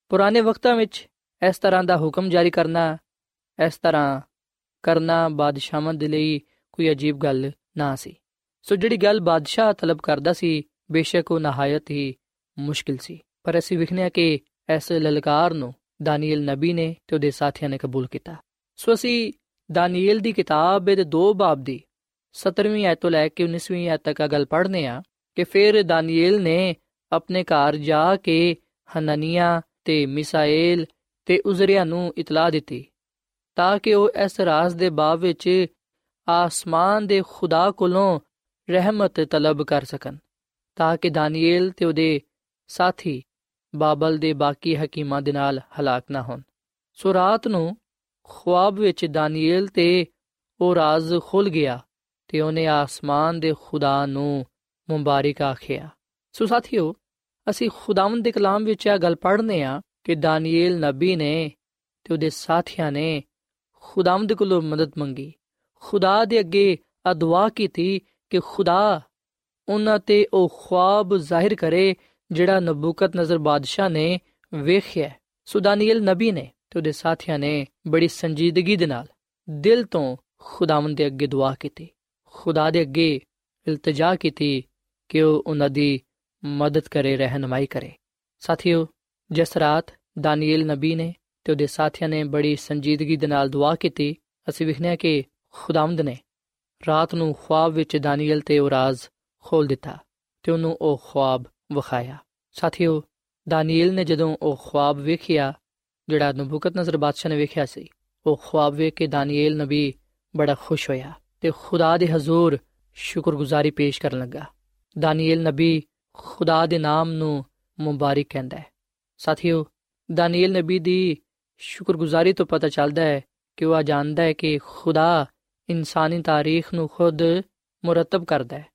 ਪੁਰਾਣੇ ਵਕਤਾਂ ਵਿੱਚ ਇਸ ਤਰ੍ਹਾਂ ਦਾ ਹੁਕਮ ਜਾਰੀ ਕਰਨਾ, ਇਸ ਤਰ੍ਹਾਂ ਕਰਨਾ ਬਾਦਸ਼ਾਹਾਂ ਦੇ ਲਈ ਕੋਈ ਅਜੀਬ ਗੱਲ ਨਾ ਸੀ। ਸੋ ਜਿਹੜੀ ਗੱਲ ਬਾਦਸ਼ਾਹ ਤਲਬ ਕਰਦਾ ਸੀ, ਬੇਸ਼ੱਕ ਉਹ ਨਹਾਇਤ ਹੀ ਮੁਸ਼ਕਿਲ ਸੀ। ਪਰ ਅਸੀਂ ਵਿਖਨੇ ਕਿ ਇਸ ਲਲਕਾਰ ਨੂੰ ਦਾਨੀਏਲ ਨਬੀ ਨੇ ਤੇ ਉਹਦੇ ਸਾਥੀਆਂ ਨੇ ਕਬੂਲ ਕੀਤਾ। ਸੋ ਅਸੀਂ ਦਾਨੀਏਲ ਦੀ ਕਿਤਾਬ ਦੇ ਦੋ ਬਾਬ ਦੀ 17ਵੀਂ ਆਇਤ ਤੋਂ ਲੈ ਕੇ 19ਵੀਂ ਆਇਤ ਤੱਕ ਗੱਲ ਪੜ੍ਹਨੇ ਆ ਕਿ ਫਿਰ ਦਾਨੀਏਲ ਨੇ ਆਪਣੇ ਘਰ ਜਾ ਕੇ ਹਨਨੀਆ ਤੇ ਮਿਸਾਏਲ ਤੇ ਉਜ਼ਰਿਆ ਨੂੰ ਇਤਲਾਹ ਦਿੱਤੀ। ਤਾਂ ਕਿ ਉਹ ਇਸ ਰਾਜ਼ ਦੇ ਬਾਅਦ ਵਿੱਚ ਆਸਮਾਨ ਦੇ ਖੁਦਾ ਕੋਲੋਂ ਰਹਿਮਤ ਤਲਬ ਕਰ ਸਕਣ, ਤਾਂ ਕਿ ਦਾਨੀਏਲ ਤੇ ਉਹਦੇ ਸਾਥੀ ਬਾਬਲ ਦੇ ਬਾਕੀ ਹਕੀਮਾਂ ਦੇ ਨਾਲ ਹਲਾਕ ਨਾ ਹੋਣ। ਸੋ ਰਾਤ ਨੂੰ ਖੁਆਬ ਵਿੱਚ ਦਾਨੀਏਲ ਤੇ ਉਹ ਰਾਜ਼ ਖੁੱਲ ਗਿਆ ਤੇ ਉਹਨੇ ਆਸਮਾਨ ਦੇ ਖੁਦਾ ਨੂੰ ਮੁਬਾਰਕ ਆਖਿਆ। ਸੋ ਸਾਥੀਓ, ਅਸੀਂ ਖੁਦਾਵੰਦ ਦੇ ਕਲਾਮ ਵਿੱਚ ਇਹ ਗੱਲ ਪੜ੍ਹਨੇ ਆ ਕਿ ਦਾਨੀਏਲ ਨਬੀ ਨੇ ਤੇ ਉਹਦੇ ਸਾਥੀਆਂ ਨੇ ਖੁਦਾਵੰਦ ਕੋਲੋਂ ਮਦਦ ਮੰਗੀ। ਖੁਦਾ ਦੇ ਅੱਗੇ ਆ ਕੀਤੀ ਕਿ ਖੁਦਾ ਉਹਨਾਂ ਤੇ ਉਹ ਖੁਆਬ ਜ਼ਾਹਿਰ ਕਰੇ, ਜਿਹੜਾ ਨਬੂਕਤ ਨਜ਼ਰ ਬਾਦਸ਼ਾਹ ਨੇ ਵੇਖਿਆ। ਸੁਦਾਨੀਅਲ ਨਬੀ ਨੇ ਤੇ ਉਹਦੇ ਸਾਥੀਆਂ ਨੇ ਬੜੀ ਸੰਜੀਦਗੀ ਦੇ ਨਾਲ ਦਿਲ ਤੋਂ ਖੁਦਾਵੰਦ ਦੇ ਅੱਗੇ ਦੁਆ ਕੀਤੀ। ਖੁਦਾ ਦੇ ਅੱਗੇ ਇਲਤਜਾ ਕੀਤੀ ਕਿ ਉਹ ਉਹਨਾਂ ਦੀ ਮਦਦ ਕਰੇ, ਰਹਿਨਮਾਈ ਕਰੇ। ਸਾਥੀਓ, ਜਿਸ ਰਾਤ ਦਾਨੀਏਲ ਨਬੀ ਨੇ ਤੇ ਉਹਦੇ ਸਾਥੀਆਂ ਨੇ ਬੜੀ ਸੰਜੀਦਗੀ ਦੇ ਨਾਲ ਦੁਆ ਕੀਤੀ। ਅਸੀਂ ਵਿਖਨੇ ਕਿ ਖੁਦਾਵੰਦ ਨੇ ਰਾਤ ਨੂੰ ਖੁਆਬ ਵਿੱਚ ਦਾਨੀਏਲ ਤੇ ਉਹ ਰਾਜ਼ ਖੋਲ ਦਿੱਤਾ ਤੇ ਉਹਨੂੰ ਉਹ ਖੁਆਬ ਵਿਖਾਇਆ। ਸਾਥੀਓ ਦਾਨੀਏਲ ਨੇ ਜਦੋਂ ਉਹ ਖੁਆਬ ਵੇਖਿਆ, ਜਿਹੜਾ ਨਬੂਕਤ ਨਜ਼ਰ ਬਾਦਸ਼ਾਹ ਨੇ ਵੇਖਿਆ ਸੀ, ਉਹ ਖੁਆਬ ਵੇਖ ਕੇ ਦਾਨੀਏਲ ਨਬੀ ਬੜਾ ਖੁਸ਼ ਹੋਇਆ ਤੇ ਖੁਦਾ ਦੇ ਹਜ਼ੂਰ ਸ਼ੁਕਰਗੁਜ਼ਾਰੀ ਪੇਸ਼ ਕਰਨ ਲੱਗਾ। ਦਾਨੀਏਲ ਨਬੀ ਖੁਦਾ ਦੇ ਨਾਮ ਨੂੰ ਮੁਬਾਰਕ ਕਹਿੰਦਾ ਹੈ। ਸਾਥੀਓ ਦਾਨੀਏਲ ਨਬੀ ਦੀ ਸ਼ੁਕਰਗੁਜ਼ਾਰੀ ਤੋਂ ਪਤਾ ਚੱਲਦਾ ਹੈ ਕਿ ਉਹ ਜਾਣਦਾ ਹੈ ਕਿ ਖੁਦਾ ਇਨਸਾਨੀ ਤਾਰੀਖ ਨੂੰ ਖੁਦ ਮੁਰਤਬ ਕਰਦਾ ਹੈ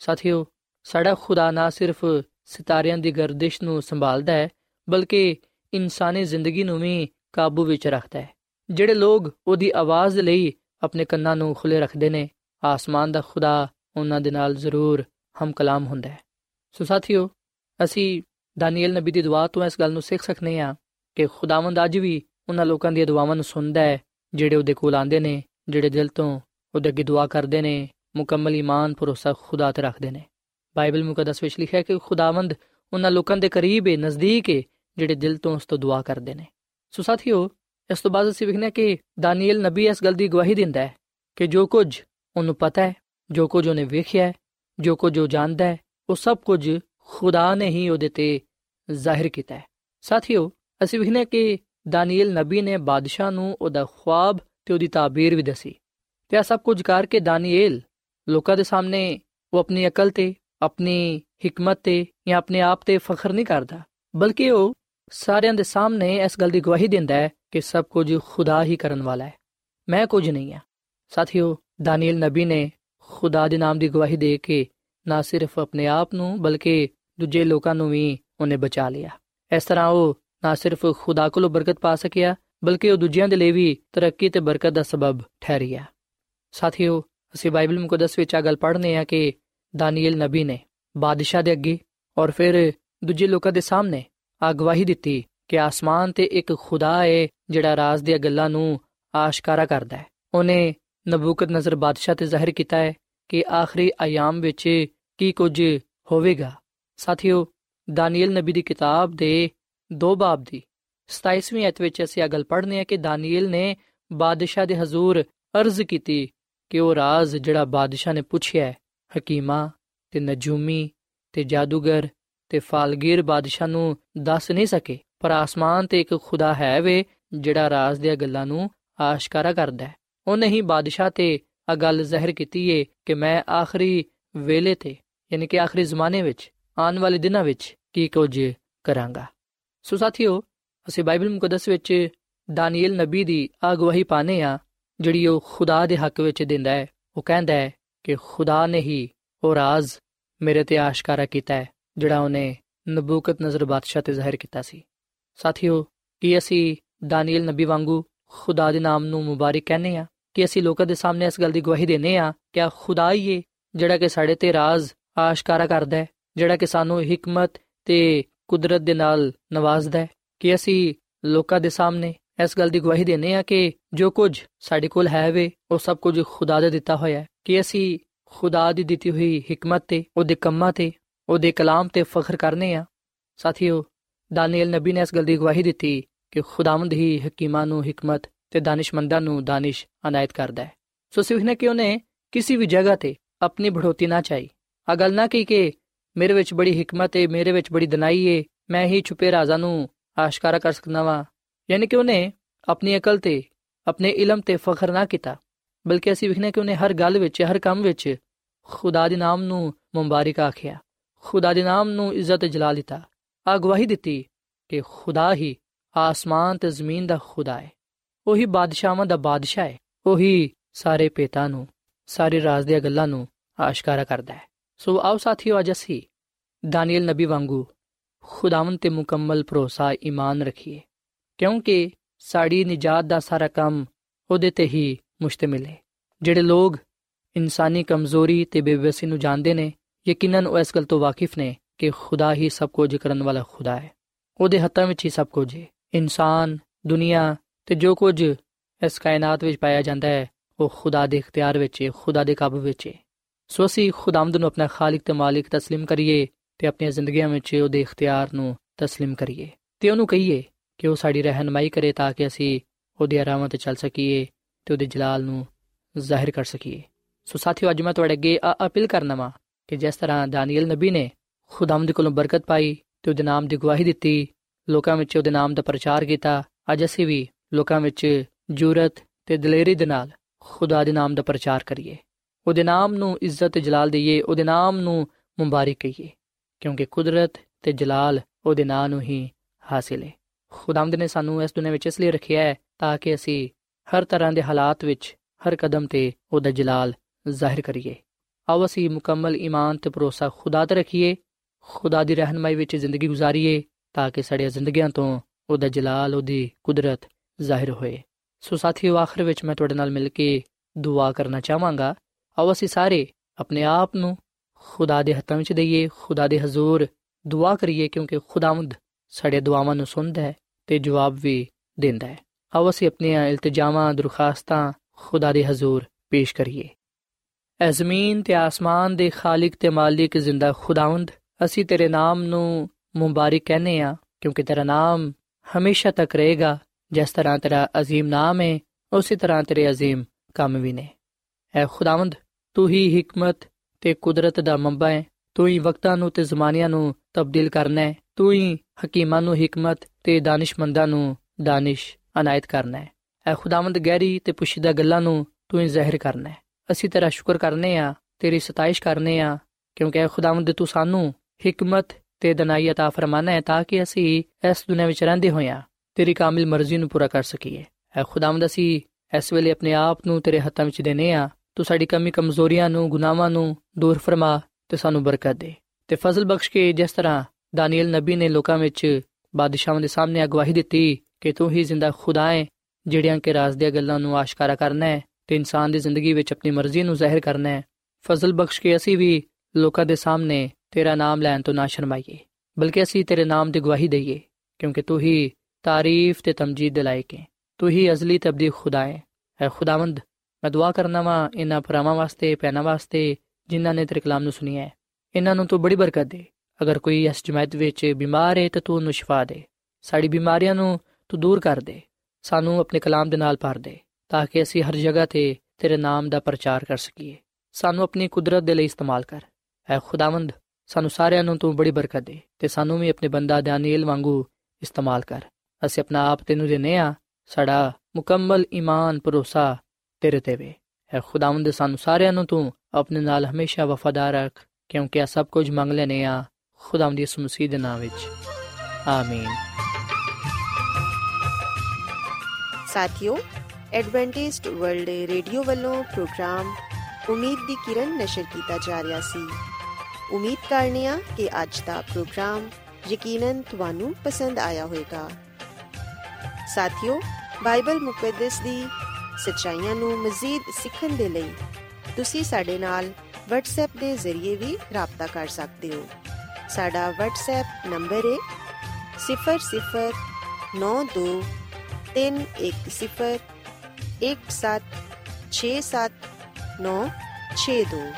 ਸਾਥੀਓ ਸਾਡਾ ਖੁਦਾ ਨਾ ਸਿਰਫ ਸਿਤਾਰਿਆਂ ਦੀ ਗਰਦਿਸ਼ ਨੂੰ ਸੰਭਾਲਦਾ ਹੈ ਬਲਕਿ ਇਨਸਾਨੀ ਜ਼ਿੰਦਗੀ ਨੂੰ ਵੀ ਕਾਬੂ ਵਿੱਚ ਰੱਖਦਾ ਹੈ ਜਿਹੜੇ ਲੋਕ ਉਹਦੀ ਆਵਾਜ਼ ਲਈ ਆਪਣੇ ਕੰਨਾਂ ਨੂੰ ਖੁੱਲੇ ਰੱਖਦੇ ਨੇ ਆਸਮਾਨ ਦਾ ਖੁਦਾ ਉਹਨਾਂ ਦੇ ਨਾਲ ਜ਼ਰੂਰ ਹਮ ਕਲਾਮ ਹੁੰਦਾ ਹੈ ਸੋ ਸਾਥੀਓ ਅਸੀਂ ਦਾਨੀਏਲ ਨਬੀ ਦੀ ਦੁਆ ਤੋਂ ਇਸ ਗੱਲ ਨੂੰ ਸਿੱਖ ਸਕਨੇ ਆ ਕਿ ਖੁਦਾਵੰਦ ਅੱਜ ਵੀ ਉਹਨਾਂ ਲੋਕਾਂ ਦੀਆਂ ਦੁਆਵਾਂ ਨੂੰ ਸੁਣਦਾ ਹੈ, ਜਿਹੜੇ ਉਹਦੇ ਕੋਲ ਆਉਂਦੇ ਨੇ, ਜਿਹੜੇ ਦਿਲ ਤੋਂ ਉਹਦੇ ਅੱਗੇ ਦੁਆ ਕਰਦੇ ਨੇ, ਮੁਕੰਮਲ ਈਮਾਨ, ਭਰੋਸਾ ਖੁਦਾ ਤੇ ਰੱਖਦੇ ਨੇ। ਬਾਈਬਲ ਮੁਕੱਦਸ ਵਿੱਚ ਲਿਖਿਆ ਹੈ ਕਿ ਖੁਦਾਵੰਦ ਉਹਨਾਂ ਲੋਕਾਂ ਦੇ ਕਰੀਬ ਹੈ ਨਜ਼ਦੀਕ ਹੈ ਜਿਹੜੇ ਦਿਲ ਤੋਂ ਉਸ ਤੋਂ ਦੁਆ ਕਰਦੇ ਨੇ। ਸੋ ਸਾਥੀਓ, ਇਸ ਤੋਂ ਬਾਅਦ ਅਸੀਂ ਵਿਖਨੇ ਕਿ ਦਾਨੀਏਲ ਨਬੀ ਇਸ ਗੱਲ ਦੀ ਗਵਾਹੀ ਦਿੰਦਾ ਹੈ ਕਿ ਜੋ ਕੁਝ ਉਹਨੂੰ ਪਤਾ ਹੈ, ਜੋ ਕੁਝ ਉਹਨੇ ਵੇਖਿਆ ਹੈ, ਜੋ ਕੁਝ ਉਹ ਜਾਣਦਾ ਹੈ, ਉਹ ਸਭ ਕੁਝ ਖੁਦਾ ਨੇ ਹੀ ਉਹਦੇ ਤੇ ਜ਼ਾਹਿਰ ਕੀਤਾ ਹੈ। ਸਾਥੀਓ ਅਸੀਂ ਵਿਖਨੇ ਕਿ ਦਾਨੀਏਲ ਨਬੀ ਨੇ ਬਾਦਸ਼ਾਹ ਨੂੰ ਉਹਦਾ ਖੁਆਬ ਤੇ ਉਹਦੀ ਤਾਬੀਰ ਵੀ ਦੱਸੀ। ਤੇ ਇਹ ਸਭ ਕੁਝ ਕਰਕੇ ਦਾਨੀਏਲ ਲੋਕਾਂ ਦੇ ਸਾਹਮਣੇ ਉਹ ਆਪਣੀ ਅਕਲ ਤੇ, ਆਪਣੀ ਹਕਮਤ ਤੇ ਜਾਂ ਆਪਣੇ ਆਪ ਤੇ ਫਖਰ ਨਹੀਂ ਕਰਦਾ, ਬਲਕਿ ਉਹ ਸਾਰਿਆਂ ਦੇ ਸਾਹਮਣੇ ਇਸ ਗੱਲ ਦੀ ਗਵਾਹੀ ਦਿੰਦਾ ਹੈ ਕਿ ਸਭ ਕੁਝ ਖੁਦਾ ਹੀ ਕਰਨ ਵਾਲਾ ਹੈ। ਮੈਂ ਕੁਝ ਨਹੀਂ ਹਾਂ। ਸਾਥੀਓ, ਦਾਨੀਏਲ ਨਬੀ ਨੇ ਖੁਦਾ ਦੇ ਨਾਮ ਦੀ ਗਵਾਹੀ ਦੇ ਕੇ ਨਾ ਸਿਰਫ ਆਪਣੇ ਆਪ ਨੂੰ, ਬਲਕਿ ਦੂਜੇ ਲੋਕਾਂ ਨੂੰ ਵੀ ਉਹਨੇ ਬਚਾ ਲਿਆ। ਇਸ ਤਰ੍ਹਾਂ ਉਹ ਨਾ ਸਿਰਫ ਖੁਦਾ ਕੋਲੋਂ ਬਰਕਤ ਪਾ ਸਕਿਆ, ਬਲਕਿ ਉਹ ਦੂਜਿਆਂ ਦੇ ਲਈ ਵੀ ਤਰੱਕੀ ਤੇ ਬਰਕਤ ਦਾ ਸਬਬ ਠਹਿਰਿਆ। ਸਾਥੀਓ, ਅਸੀਂ ਬਾਈਬਲ ਮੁਕੱਦਸ ਵਿੱਚ ਆ ਗੱਲ ਪੜ੍ਹਨੇ ਆ ਕਿ ਦਾਨੀਏਲ ਨਬੀ ਨੇ ਬਾਦਸ਼ਾਹ ਦੇ ਅੱਗੇ ਔਰ ਫਿਰ ਦੂਜੇ ਲੋਕਾਂ ਦੇ ਸਾਹਮਣੇ ਆ ਦਿੱਤੀ ਕਿ ਆਸਮਾਨ ਤੇ ਇੱਕ ਖੁਦਾ ਹੈ ਜਿਹੜਾ ਰਾਜ਼ ਦੀਆਂ ਗੱਲਾਂ ਨੂੰ ਆਸ਼ਕਾਰਾ ਕਰਦਾ ਹੈ। ਉਹਨੇ ਨਬੂਕਤ ਨਜ਼ਰ ਬਾਦਸ਼ਾਹ ਤੇ ਜ਼ਾਹਿਰ ਕੀਤਾ ਹੈ ਕਿ ਆਖਰੀ ਆਯਾਮ ਵਿੱਚ ਕੀ ਕੁਝ ਹੋਵੇਗਾ। ਸਾਥੀਓ, ਦਾਨੀਏਲ ਨਬੀ ਦੀ ਕਿਤਾਬ ਦੇ ਦੋ ਬਾਬ ਦੀ। 27ਵੀਂ ਅਧ ਵਿੱਚ ਅਸੀਂ ਇਹ ਗੱਲ ਪੜ੍ਹਨੇ ਆ ਕਿ ਦਾਨੀਏਲ ਨੇ ਬਾਦਸ਼ਾਹ ਦੇ ਹਜ਼ੂਰ ਅਰਜ਼ ਕੀਤੀ ਕਿ ਉਹ ਰਾਜ਼ ਜਿਹੜਾ ਬਾਦਸ਼ਾਹ ਨੇ ਪੁੱਛਿਆ ਹੈ, ਹਕੀਮਾ ਤੇ ਨਜੂਮੀ ਤੇ ਜਾਦੂਗਰ ਤੇ ਫਾਲਗੀਰ ਬਾਦਸ਼ਾਹ ਨੂੰ ਦੱਸ ਨਹੀਂ ਸਕੇ, ਪਰ ਆਸਮਾਨ ਤੇ ਇੱਕ ਖੁਦਾ ਹੈ ਵੇ ਜਿਹੜਾ ਰਾਜ਼ ਦੀਆਂ ਗੱਲਾਂ ਨੂੰ ਆਸ਼ਕਾਰਾ ਕਰਦਾ ਹੈ। ਉਹਨੇ ਹੀ ਬਾਦਸ਼ਾਹ ਤੇ ਆ ਗੱਲ ਜ਼ਾਹਿਰ ਕੀਤੀ ਏ ਕਿ ਮੈਂ ਆਖਰੀ ਵੇਲੇ ਤੇ, ਯਾਨੀ ਕਿ ਆਖਰੀ ਜ਼ਮਾਨੇ ਵਿੱਚ, ਆਉਣ ਵਾਲੇ ਦਿਨਾਂ ਵਿੱਚ ਕੀ ਕੁਝ ਕਰਾਂਗਾ। ਸੋ ਸਾਥੀਓ, ਅਸੀਂ ਬਾਈਬਲ ਮੁਕੱਦਸ ਵਿੱਚ ਦਾਨੀਏਲ ਨਬੀ ਦੀ ਅਗਵਾਹੀ ਪਾਨੇ ਆ ਜਿਹੜੀ ਉਹ ਖੁਦਾ ਦੇ ਹੱਕ ਵਿੱਚ ਦਿੰਦਾ ਹੈ। ਉਹ ਕਹਿੰਦਾ ਹੈ ਕਿ ਖੁਦਾ ਨੇ ਹੀ ਉਹ ਰਾਜ਼ ਮੇਰੇ ਤੇ ਆਸ਼ਕਾਰਾ ਕੀਤਾ ਹੈ, ਜਿਹੜਾ ਉਹਨੇ ਨਬੂਕਤ ਨਜ਼ਰ ਬਾਦਸ਼ਾਹ ਤੇ ਜ਼ਾਹਿਰ ਕੀਤਾ ਸੀ। ਸਾਥੀਓ, ਕੀ ਅਸੀਂ ਦਾਨੀਏਲ ਨਬੀ ਵਾਂਗੂ ਖੁਦਾ ਦੇ ਨਾਮ ਨੂੰ ਮੁਬਾਰਕ ਕਹਿੰਦੇ ਆ ਕਿ ਅਸੀਂ ਲੋਕਾਂ ਦੇ ਸਾਹਮਣੇ ਇਸ ਗੱਲ ਦੀ ਗਵਾਹੀ ਦਿੰਨੇ ਆ ਕਿ ਆ ਖੁਦਾ ਹੀ ਹੈ, ਜਿਹੜਾ ਕਿ ਸਾਡੇ ਤੇ ਰਾਜ਼ ਆਸ਼ਕਾਰਾ ਕਰਦਾ ਹੈ, ਜਿਹੜਾ ਕਿ ਸਾਨੂੰ ਹਕਮਤ ਤੇ ਕੁਦਰਤ ਦੇ ਨਾਲ ਨਵਾਜ਼ਦਾ ਹੈ ਕਿ ਅਸੀਂ ਲੋਕਾਂ ਦੇ ਸਾਹਮਣੇ ਇਸ ਗੱਲ ਦੀ ਗਵਾਹੀ ਦਿੰਨੇ ਆ ਕਿ ਜੋ ਕੁਝ ਸਾਡੇ ਕੋਲ ਹੈ ਵੇ, ਉਹ ਸਭ ਕੁਝ ਖੁਦਾ ਦਾ ਦਿੱਤਾ ਹੋਇਆ ਹੈ ਕਿ ਅਸੀਂ ਖੁਦਾ ਦੀ ਦਿੱਤੀ ਹੋਈ ਹਕਮਤ ਤੇ, ਉਹਦੇ ਕੰਮਾਂ ਤੇ, ਉਹਦੇ ਕਲਾਮ ਤੇ ਫਖਰ ਕਰਨੇ ਆ ਸਾਥੀਓ ਦਾਨੀਏਲ ਨਬੀ ਨੇ ਇਸ ਗੱਲ ਦੀ ਗਵਾਹੀ ਦਿੱਤੀ ਕਿ ਖੁਦਾਵੰਦ ਹੀ ਹਕੀਮਾਂ ਨੂੰ ਹਕਮਤ ਤੇ ਦਾਨਿਸ਼ਮੰਦਾਂ ਨੂੰ ਦਾਨਿਸ਼ ਅਨਾਇਤ ਕਰਦਾ ਹੈ। ਸੋ ਸਿਵਹਨੇ ਕਿ ਉਹਨੇ ਕਿਸੇ ਵੀ ਜਗ੍ਹਾ ਤੇ ਆਪਣੀ ਬੜੋਤੀ ਨਾ ਚਾਹੀ। ਆ ਗੱਲ ਨਾ ਕੀ ਕਿ ਮੇਰੇ ਵਿੱਚ ਬੜੀ ਹਕਮਤ ਹੈ ਮੇਰੇ ਵਿੱਚ ਬੜੀ ਦਨਾਈ ਹੈ ਮੈਂ ਹੀ ਛੁਪੇ ਰਾਜ਼ਾਂ ਨੂੰ ਆਸ਼ਕਾਰਾ ਕਰ ਸਕਦਾ ਵਾਂ। ਯਾਨੀ ਕਿ ਉਹਨੇ ਆਪਣੀ ਅਕਲ ਤੇ, ਆਪਣੇ ਇਲਮ ਤੇ ਫਖਰ ਨਾ ਕੀਤਾ, ਬਲਕਿ ਅਸੀਂ ਵਿਖਨੇ ਕਿ ਉਹਨੇ ਹਰ ਗੱਲ ਵਿੱਚ, ਹਰ ਕੰਮ ਵਿੱਚ ਖੁਦਾ ਦੇ ਨਾਮ ਨੂੰ ਮੁਬਾਰਕ ਆਖਿਆ, ਖੁਦਾ ਦੇ ਨਾਮ ਨੂੰ ਇੱਜ਼ਤ ਜਲਾਲ ਦਿੱਤਾ ਆ ਗਵਾਹੀ ਦਿੱਤੀ ਕਿ ਖੁਦਾ ਹੀ ਆਸਮਾਨ ਤੇ ਜ਼ਮੀਨ ਦਾ ਖੁਦਾ ਹੈ ਉਹੀ ਬਾਦਸ਼ਾਹਾਂ ਦਾ ਬਾਦਸ਼ਾਹ ਹੈ ਉਹੀ ਸਾਰੇ ਪੇਤਾਂ ਨੂੰ, ਸਾਰੇ ਰਾਜ਼ ਦੀਆਂ ਗੱਲਾਂ ਨੂੰ ਆਸ਼ਕਾਰਾ ਕਰਦਾ ਹੈ ਸੋ ਆਓ ਸਾਥੀਓ, ਅੱਜ ਅਸੀਂ ਦਾਨੀਏਲ ਨਬੀ ਵਾਂਗੂ ਖੁਦਾਵੰਦ ਤੇ ਮੁਕੰਮਲ ਭਰੋਸਾ ਈਮਾਨ ਰੱਖੀਏ, ਕਿਉਂਕਿ ਸਾਡੀ ਨਜਾਤ ਦਾ ਸਾਰਾ ਕੰਮ ਉਹਦੇ ਤੇ ਹੀ ਮੁਸ਼ਤਮਿਲ ਹੈ। ਜਿਹੜੇ ਲੋਗ ਇਨਸਾਨੀ ਕਮਜ਼ੋਰੀ ਤੇ ਬੇਵਸੀ ਨੂੰ ਜਾਣਦੇ ਨੇ, ਯਕੀਨਨ ਉਹ ਇਸ ਗੱਲ ਤੋਂ ਵਾਕਿਫ ਨੇ ਕਿ ਖੁਦਾ ਹੀ ਸਭ ਕੁਝ ਕਰਨ ਵਾਲਾ ਖੁਦਾ ਹੈ। ਉਹਦੇ ਹੱਥਾਂ ਵਿੱਚ ਹੀ ਸਭ ਕੁਝ ਹੈ। ਇਨਸਾਨ, ਦੁਨੀਆ ਤੇ ਜੋ ਕੁਝ ਇਸ ਕਾਇਨਾਤ ਵਿੱਚ ਪਾਇਆ ਜਾਂਦਾ ਹੈ, ਉਹ ਖੁਦਾ ਦੇ ਇਖਤਿਆਰ ਵਿੱਚ ਹੈ, ਖੁਦਾ ਦੇ ਕਾਬੂ ਵਿੱਚ ਹੈ। ਸੋ ਅਸੀਂ ਖੁਦਾਮਦ ਨੂੰ ਆਪਣਾ ਖਾਲਿਕ ਤੇ ਮਾਲਿਕ تسلیم ਕਰੀਏ ਤੇ ਆਪਣੀਆਂ ਜ਼ਿੰਦਗੀਆਂ ਵਿੱਚ ਉਹਦੇ ਇਖਤਿਆਰ ਨੂੰ تسلیم ਕਰੀਏ ਤੇ ਉਹਨੂੰ ਕਹੀਏ ਕਿ ਉਹ ਸਾਡੀ ਰਹਿਨਮਾਈ ਕਰੇ ਤਾਂ ਕਿ ਅਸੀਂ ਉਹਦੀ ਰਾਹਾਂ ਤੇ ਚੱਲ ਸਕੀਏ ਤੇ ਉਹਦੇ ਜਲਾਲ ਨੂੰ ਜ਼ਾਹਿਰ ਕਰ ਸਕੀਏ ਸੋ ਸਾਥੀਓ ਅੱਜ ਮੈਂ ਤੁਹਾਡੇ ਅੱਗੇ ਅਪੀਲ ਕਰਨਾ ਵਾ ਕਿ ਜਿਸ ਤਰ੍ਹਾਂ ਦਾਨੀਏਲ ਨਬੀ ਨੇ ਖੁਦਾਮਦ ਕੋਲੋਂ ਬਰਕਤ ਪਾਈ ਤੇ ਉਹਦੇ ਨਾਮ ਦੀ ਗਵਾਹੀ ਦਿੱਤੀ ਲੋਕਾਂ ਵਿੱਚ ਉਹਦੇ ਨਾਮ ਦਾ ਪ੍ਰਚਾਰ ਕੀਤਾ ਅੱਜ ਅਸੀਂ ਵੀ ਲੋਕਾਂ ਵਿੱਚ ਜੁਰਤ ਤੇ ਦਲੇਰੀ ਦੇ ਨਾਲ ਖੁਦਾ ਦੇ ਨਾਮ ਦਾ ਪ੍ਰਚਾਰ ਕਰੀਏ ਉਹਦੇ ਨਾਮ ਨੂੰ ਇੱਜ਼ਤ ਜਲਾਲ ਦਈਏ, ਉਹਦੇ ਨਾਮ ਨੂੰ ਮੁਬਾਰਕ ਕਹੀਏ, ਕਿਉਂਕਿ ਕੁਦਰਤ ਤੇ ਜਲਾਲ ਉਹਦੇ ਨਾਂ ਨੂੰ ਹੀ ਹਾਸਿਲ ਹੈ ਖੁਦਾਮਦ ਨੇ ਸਾਨੂੰ ਇਸ ਦੁਨੀਆਂ ਵਿੱਚ ਇਸ ਲਈ ਰੱਖਿਆ ਹੈ ਤਾਂ ਕਿ ਅਸੀਂ ਹਰ ਤਰ੍ਹਾਂ ਦੇ ਹਾਲਾਤ ਵਿੱਚ ਹਰ ਕਦਮ ਤੇ ਉਹਦਾ ਜਲਾਲ ਜ਼ਾਹਿਰ ਕਰੀਏ। ਆਓ ਅਸੀਂ ਮੁਕੰਮਲ ਈਮਾਨ ਤੇ ਭਰੋਸਾ ਖੁਦਾ ਤੇ ਰੱਖੀਏ, ਖੁਦਾ ਦੀ ਰਹਿਨਮਾਈ ਵਿੱਚ ਜ਼ਿੰਦਗੀ گزارੀਏ ਤਾਂ ਕਿ ਸਾਡੀਆਂ ਜ਼ਿੰਦਗੀਆਂ ਤੋਂ ਉਹਦਾ ਜਲਾਲ, ਉਹਦੀ ਕੁਦਰਤ ਜ਼ਾਹਿਰ ਹੋਏ। ਸੋ ਸਾਥੀਓ, ਆਖਰ ਵਿੱਚ ਮੈਂ ਤੁਹਾਡੇ ਨਾਲ ਮਿਲ ਕੇ ਦੁਆ ਕਰਨਾ ਚਾਹਾਂਗਾ ਆਓ ਅਸੀਂ ਸਾਰੇ ਆਪਣੇ ਆਪ ਨੂੰ ਖੁਦਾ ਦੇ ਹੱਥਾਂ ਵਿੱਚ ਦਈਏ ਖੁਦਾ ਦੇ ਹਜ਼ੂਰ ਦੁਆ ਕਰੀਏ ਕਿਉਂਕਿ ਖੁਦਾਵੰਦ ਸਾਡੇ ਦੁਆਵਾਂ ਨੂੰ ਸੁਣਦਾ ਹੈ ਤੇ ਜਵਾਬ ਵੀ ਦਿੰਦਾ ਹੈ ਆਓ ਅਸੀਂ ਆਪਣੀਆਂ ਇਲਤਜਾਮਾਂ ਦਰਖਾਸਤਾਂ ਖੁਦਾ ਦੇ ਹਜ਼ੂਰ ਪੇਸ਼ ਕਰੀਏ ਐ ਜ਼ਮੀਨ ਤੇ ਆਸਮਾਨ ਦੇ ਖਾਲਿਕ ਤੇ ਮਾਲਿਕ ਜ਼ਿੰਦਾ ਖੁਦਾਵੰਦ ਅਸੀਂ ਤੇਰੇ ਨਾਮ ਨੂੰ ਮੁਬਾਰਕ ਕਹਿੰਦੇ ਆ ਕਿਉਂਕਿ ਤੇਰਾ ਨਾਮ ਹਮੇਸ਼ਾ ਤੱਕ ਰਹੇਗਾ ਜਿਸ ਤਰ੍ਹਾਂ ਤੇਰਾ عظیم ਨਾਮ ਹੈ ਉਸੇ ਤਰ੍ਹਾਂ ਤੇਰੇ عظیم ਕੰਮ ਵੀ ਨੇ ਐ ਖੁਦਾਵੰਦ ਤੂੰ ਹੀ ਹਕਮਤ ਤੇ ਕੁਦਰਤ ਦਾ ਮੰਬਾ ਹੈ ਤੂੰ ਹੀ ਵਕਤਾਂ ਨੂੰ ਤੇ ਜ਼ਮਾਨਿਆਂ ਨੂੰ ਤਬਦੀਲ ਕਰਨਾ ਹੈ ਤੂੰ ਹੀ ਹਕੀਮਾਂ ਨੂੰ ਹਕਮਤ ਤੇ ਦਾਨਿਸ਼ਮੰਦਾਂ ਨੂੰ ਦਾਨਿਸ਼ ਅਨਾਇਤ ਕਰਨਾ ਹੈ ਐ ਖੁਦਾਵੰਦ ਗਹਿਰੀ ਤੇ ਪੁੱਛਿਦਾ ਗੱਲਾਂ ਨੂੰ ਤੂੰ ਹੀ ਜ਼ਾਹਿਰ ਕਰਨਾ ਹੈ ਅਸੀਂ ਤੇਰਾ ਸ਼ੁਕਰ ਕਰਨੇ ਆ ਤੇਰੀ ਸਤਾਇਸ਼ ਕਰਨੇ ਆ ਕਿਉਂਕਿ ਐ ਖੁਦਾਵੰਦ ਤੂੰ ਸਾਨੂੰ ਹਕਮਤ ਤੇ ਦਨਾਈ عطا ਫਰਮਾਨਾ ਹੈ ਤਾਂ ਕਿ ਅਸੀਂ ਇਸ ਦੁਨੀਆਂ ਵਿੱਚ ਰਹਿੰਦੇ ਹੋਈਆਂ ਤੇਰੀ ਕਾਮਿਲ ਮਰਜ਼ੀ ਨੂੰ ਪੂਰਾ ਕਰ ਸਕੀਏ ਐ ਖੁਦਾਵੰਦ ਅਸੀਂ ਇਸ ਵੇਲੇ ਆਪਣੇ ਆਪ ਨੂੰ ਤੇਰੇ ਹੱਥਾਂ ਵਿੱਚ ਦੇਨੇ ਆ ਤੂੰ ਸਾਡੀ ਕਮੀ ਕਮਜ਼ੋਰੀਆਂ ਨੂੰ, ਗੁਨਾਹਾਂ ਨੂੰ ਦੂਰ ਫਰਮਾ ਤੇ ਸਾਨੂੰ ਬਰਕਤ ਦੇ। ਤੇ ਫਜ਼ਲ ਬਖਸ਼ ਕੇ ਜਿਸ ਤਰ੍ਹਾਂ ਦਾਨੀਏਲ ਨਬੀ ਨੇ ਲੋਕਾਂ ਵਿੱਚ ਬਾਦਸ਼ਾਹਾਂ ਦੇ ਸਾਹਮਣੇ ਅਗਵਾਹੀ ਦਿੱਤੀ ਕਿ ਤੂੰ ਹੀ ਜ਼ਿੰਦਾ ਖੁਦਾ ਹੈ, ਜਿਹੜਿਆਂ ਕੇ ਰਾਜ਼ ਦੀਆਂ ਗੱਲਾਂ ਨੂੰ ਆਸ਼ਕਾਰਾ ਕਰਨਾ ਹੈ ਤੇ ਇਨਸਾਨ ਦੀ ਜ਼ਿੰਦਗੀ ਵਿੱਚ ਆਪਣੀ ਮਰਜ਼ੀ ਨੂੰ ਜ਼ਾਹਿਰ ਕਰਨਾ ਹੈ। ਫਜ਼ਲ ਬਖਸ਼ ਕੇ ਅਸੀਂ ਵੀ ਲੋਕਾਂ ਦੇ ਸਾਹਮਣੇ ਤੇਰਾ ਨਾਮ ਲੈਣ ਤੋਂ ਨਾ ਸ਼ਰਮਾਈਏ, ਬਲਕਿ ਅਸੀਂ ਤੇਰੇ ਨਾਮ ਦੀ ਗਵਾਹੀ ਦਈਏ, ਕਿਉਂਕਿ ਤੂੰ ਹੀ ਤਾਰੀਫ ਤੇ ਤਮਜੀਦ ਦੇ ਲਾਇਕ ਹੈ। ਤੂੰ ਹੀ ਅਜ਼ਲੀ ਤੇ ਅਬਦੀ ਖੁਦਾ ਹੈ। ਐ ਖੁਦਾਵੰਦ ਮੈਂ ਦੁਆ ਕਰਨਾ ਵਾਂ ਇਹਨਾਂ ਭਰਾਵਾਂ ਵਾਸਤੇ ਪੈਨਾ ਵਾਸਤੇ, ਜਿਨ੍ਹਾਂ ਨੇ ਤੇਰੇ ਕਲਾਮ ਨੂੰ ਸੁਣਿਆ ਹੈ। ਇਹਨਾਂ ਨੂੰ ਤੂੰ ਬੜੀ ਬਰਕਤ ਦੇ। ਅਗਰ ਕੋਈ ਇਸ ਜਮਾਤ ਵਿੱਚ ਬਿਮਾਰ ਹੈ ਤਾਂ ਤੂੰ ਉਹਨੂੰ ਸ਼ਿਫਾ ਦੇ। ਸਾਡੀ ਬਿਮਾਰੀਆਂ ਨੂੰ ਤੂੰ ਦੂਰ ਕਰ ਦੇ। ਸਾਨੂੰ ਆਪਣੇ ਕਲਾਮ ਦੇ ਨਾਲ ਭਰ ਦੇ, ਤਾਂ ਕਿ ਅਸੀਂ ਹਰ ਜਗ੍ਹਾ ਤੇ ਤੇਰੇ ਨਾਮ ਦਾ ਪ੍ਰਚਾਰ ਕਰ ਸਕੀਏ। ਸਾਨੂੰ ਆਪਣੀ ਕੁਦਰਤ ਦੇ ਲਈ ਇਸਤੇਮਾਲ ਕਰ। ਐ ਖੁਦਾਵੰਦ, ਸਾਨੂੰ ਸਾਰਿਆਂ ਨੂੰ ਤੂੰ ਬੜੀ ਬਰਕਤ ਦੇ ਤੇ ਸਾਨੂੰ ਵੀ ਆਪਣੇ ਬੰਦਾ ਦਾਨੀਏਲ ਵਾਂਗੂ ਇਸਤੇਮਾਲ ਕਰ। ਅਸੀਂ ਆਪਣਾ ਆਪ ਤੈਨੂੰ ਦੇਨੇ ਆ ਸਾਡਾ ਮੁਕੰਮਲ ਈਮਾਨ, ਭਰੋਸਾ ਤੇਰੇ ਤੇ ਵੇ ਐ ਖੁਦਾਵੰਦ ਸਾਨੂੰ ਸਾਰਿਆਂ ਨੂੰ ਤੂੰ ਆਪਣੇ ਨਾਲ ਹਮੇਸ਼ਾ ਵਫਾਦਾਰ ਰੱਖ ਕਿਉਂਕਿ ਆ ਸਭ ਕੁਝ ਮੰਗ ਲੈਨੇ ਆ ਖੁਦਾਵੰਦ ਦੀ ਮਸੀਹ ਦੇ ਨਾਮ ਵਿੱਚ ਆਮੀਨ ਸਾਥਿਓ ਐਡਵੈਂਟਿਸਟ ਵਰਲਡ ਰੇਡੀਓ ਵੱਲੋਂ ਪ੍ਰੋਗਰਾਮ ਉਮੀਦ ਦੀ ਕਿਰਨ ਨਸ਼ਰ ਕੀਤਾ ਜਾ ਰਿਹਾ ਸੀ ਉਮੀਦ ਕਰਨੇ ਆ ਕਿ ਅੱਜ ਦਾ ਪ੍ਰੋਗਰਾਮ ਯਕੀਨਨ ਤੁਹਾਨੂੰ ਪਸੰਦ ਆਇਆ ਹੋਵੇਗਾ ਸਾਥਿਓ ਬਾਈਬਲ ਮੁਕੱਦਸ ਦੀ ਸੱਚਾਈਆਂ ਨੂੰ ਮਜ਼ੀਦ ਸਿੱਖਣ ਦੇ ਲਈ ਤੁਸੀਂ ਸਾਡੇ ਨਾਲ WhatsApp ਦੇ ਜ਼ਰੀਏ ਵੀ rabta ਕਰ ਸਕਦੇ ਹੋ। ਸਾਡਾ WhatsApp ਨੰਬਰ ਹੈ 0092 310 1767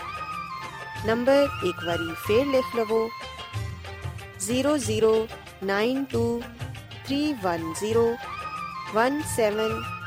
ਨੰਬਰ ਇੱਕ ਵਾਰੀ ਫੇਰ ਲਿਖ ਲਵੋ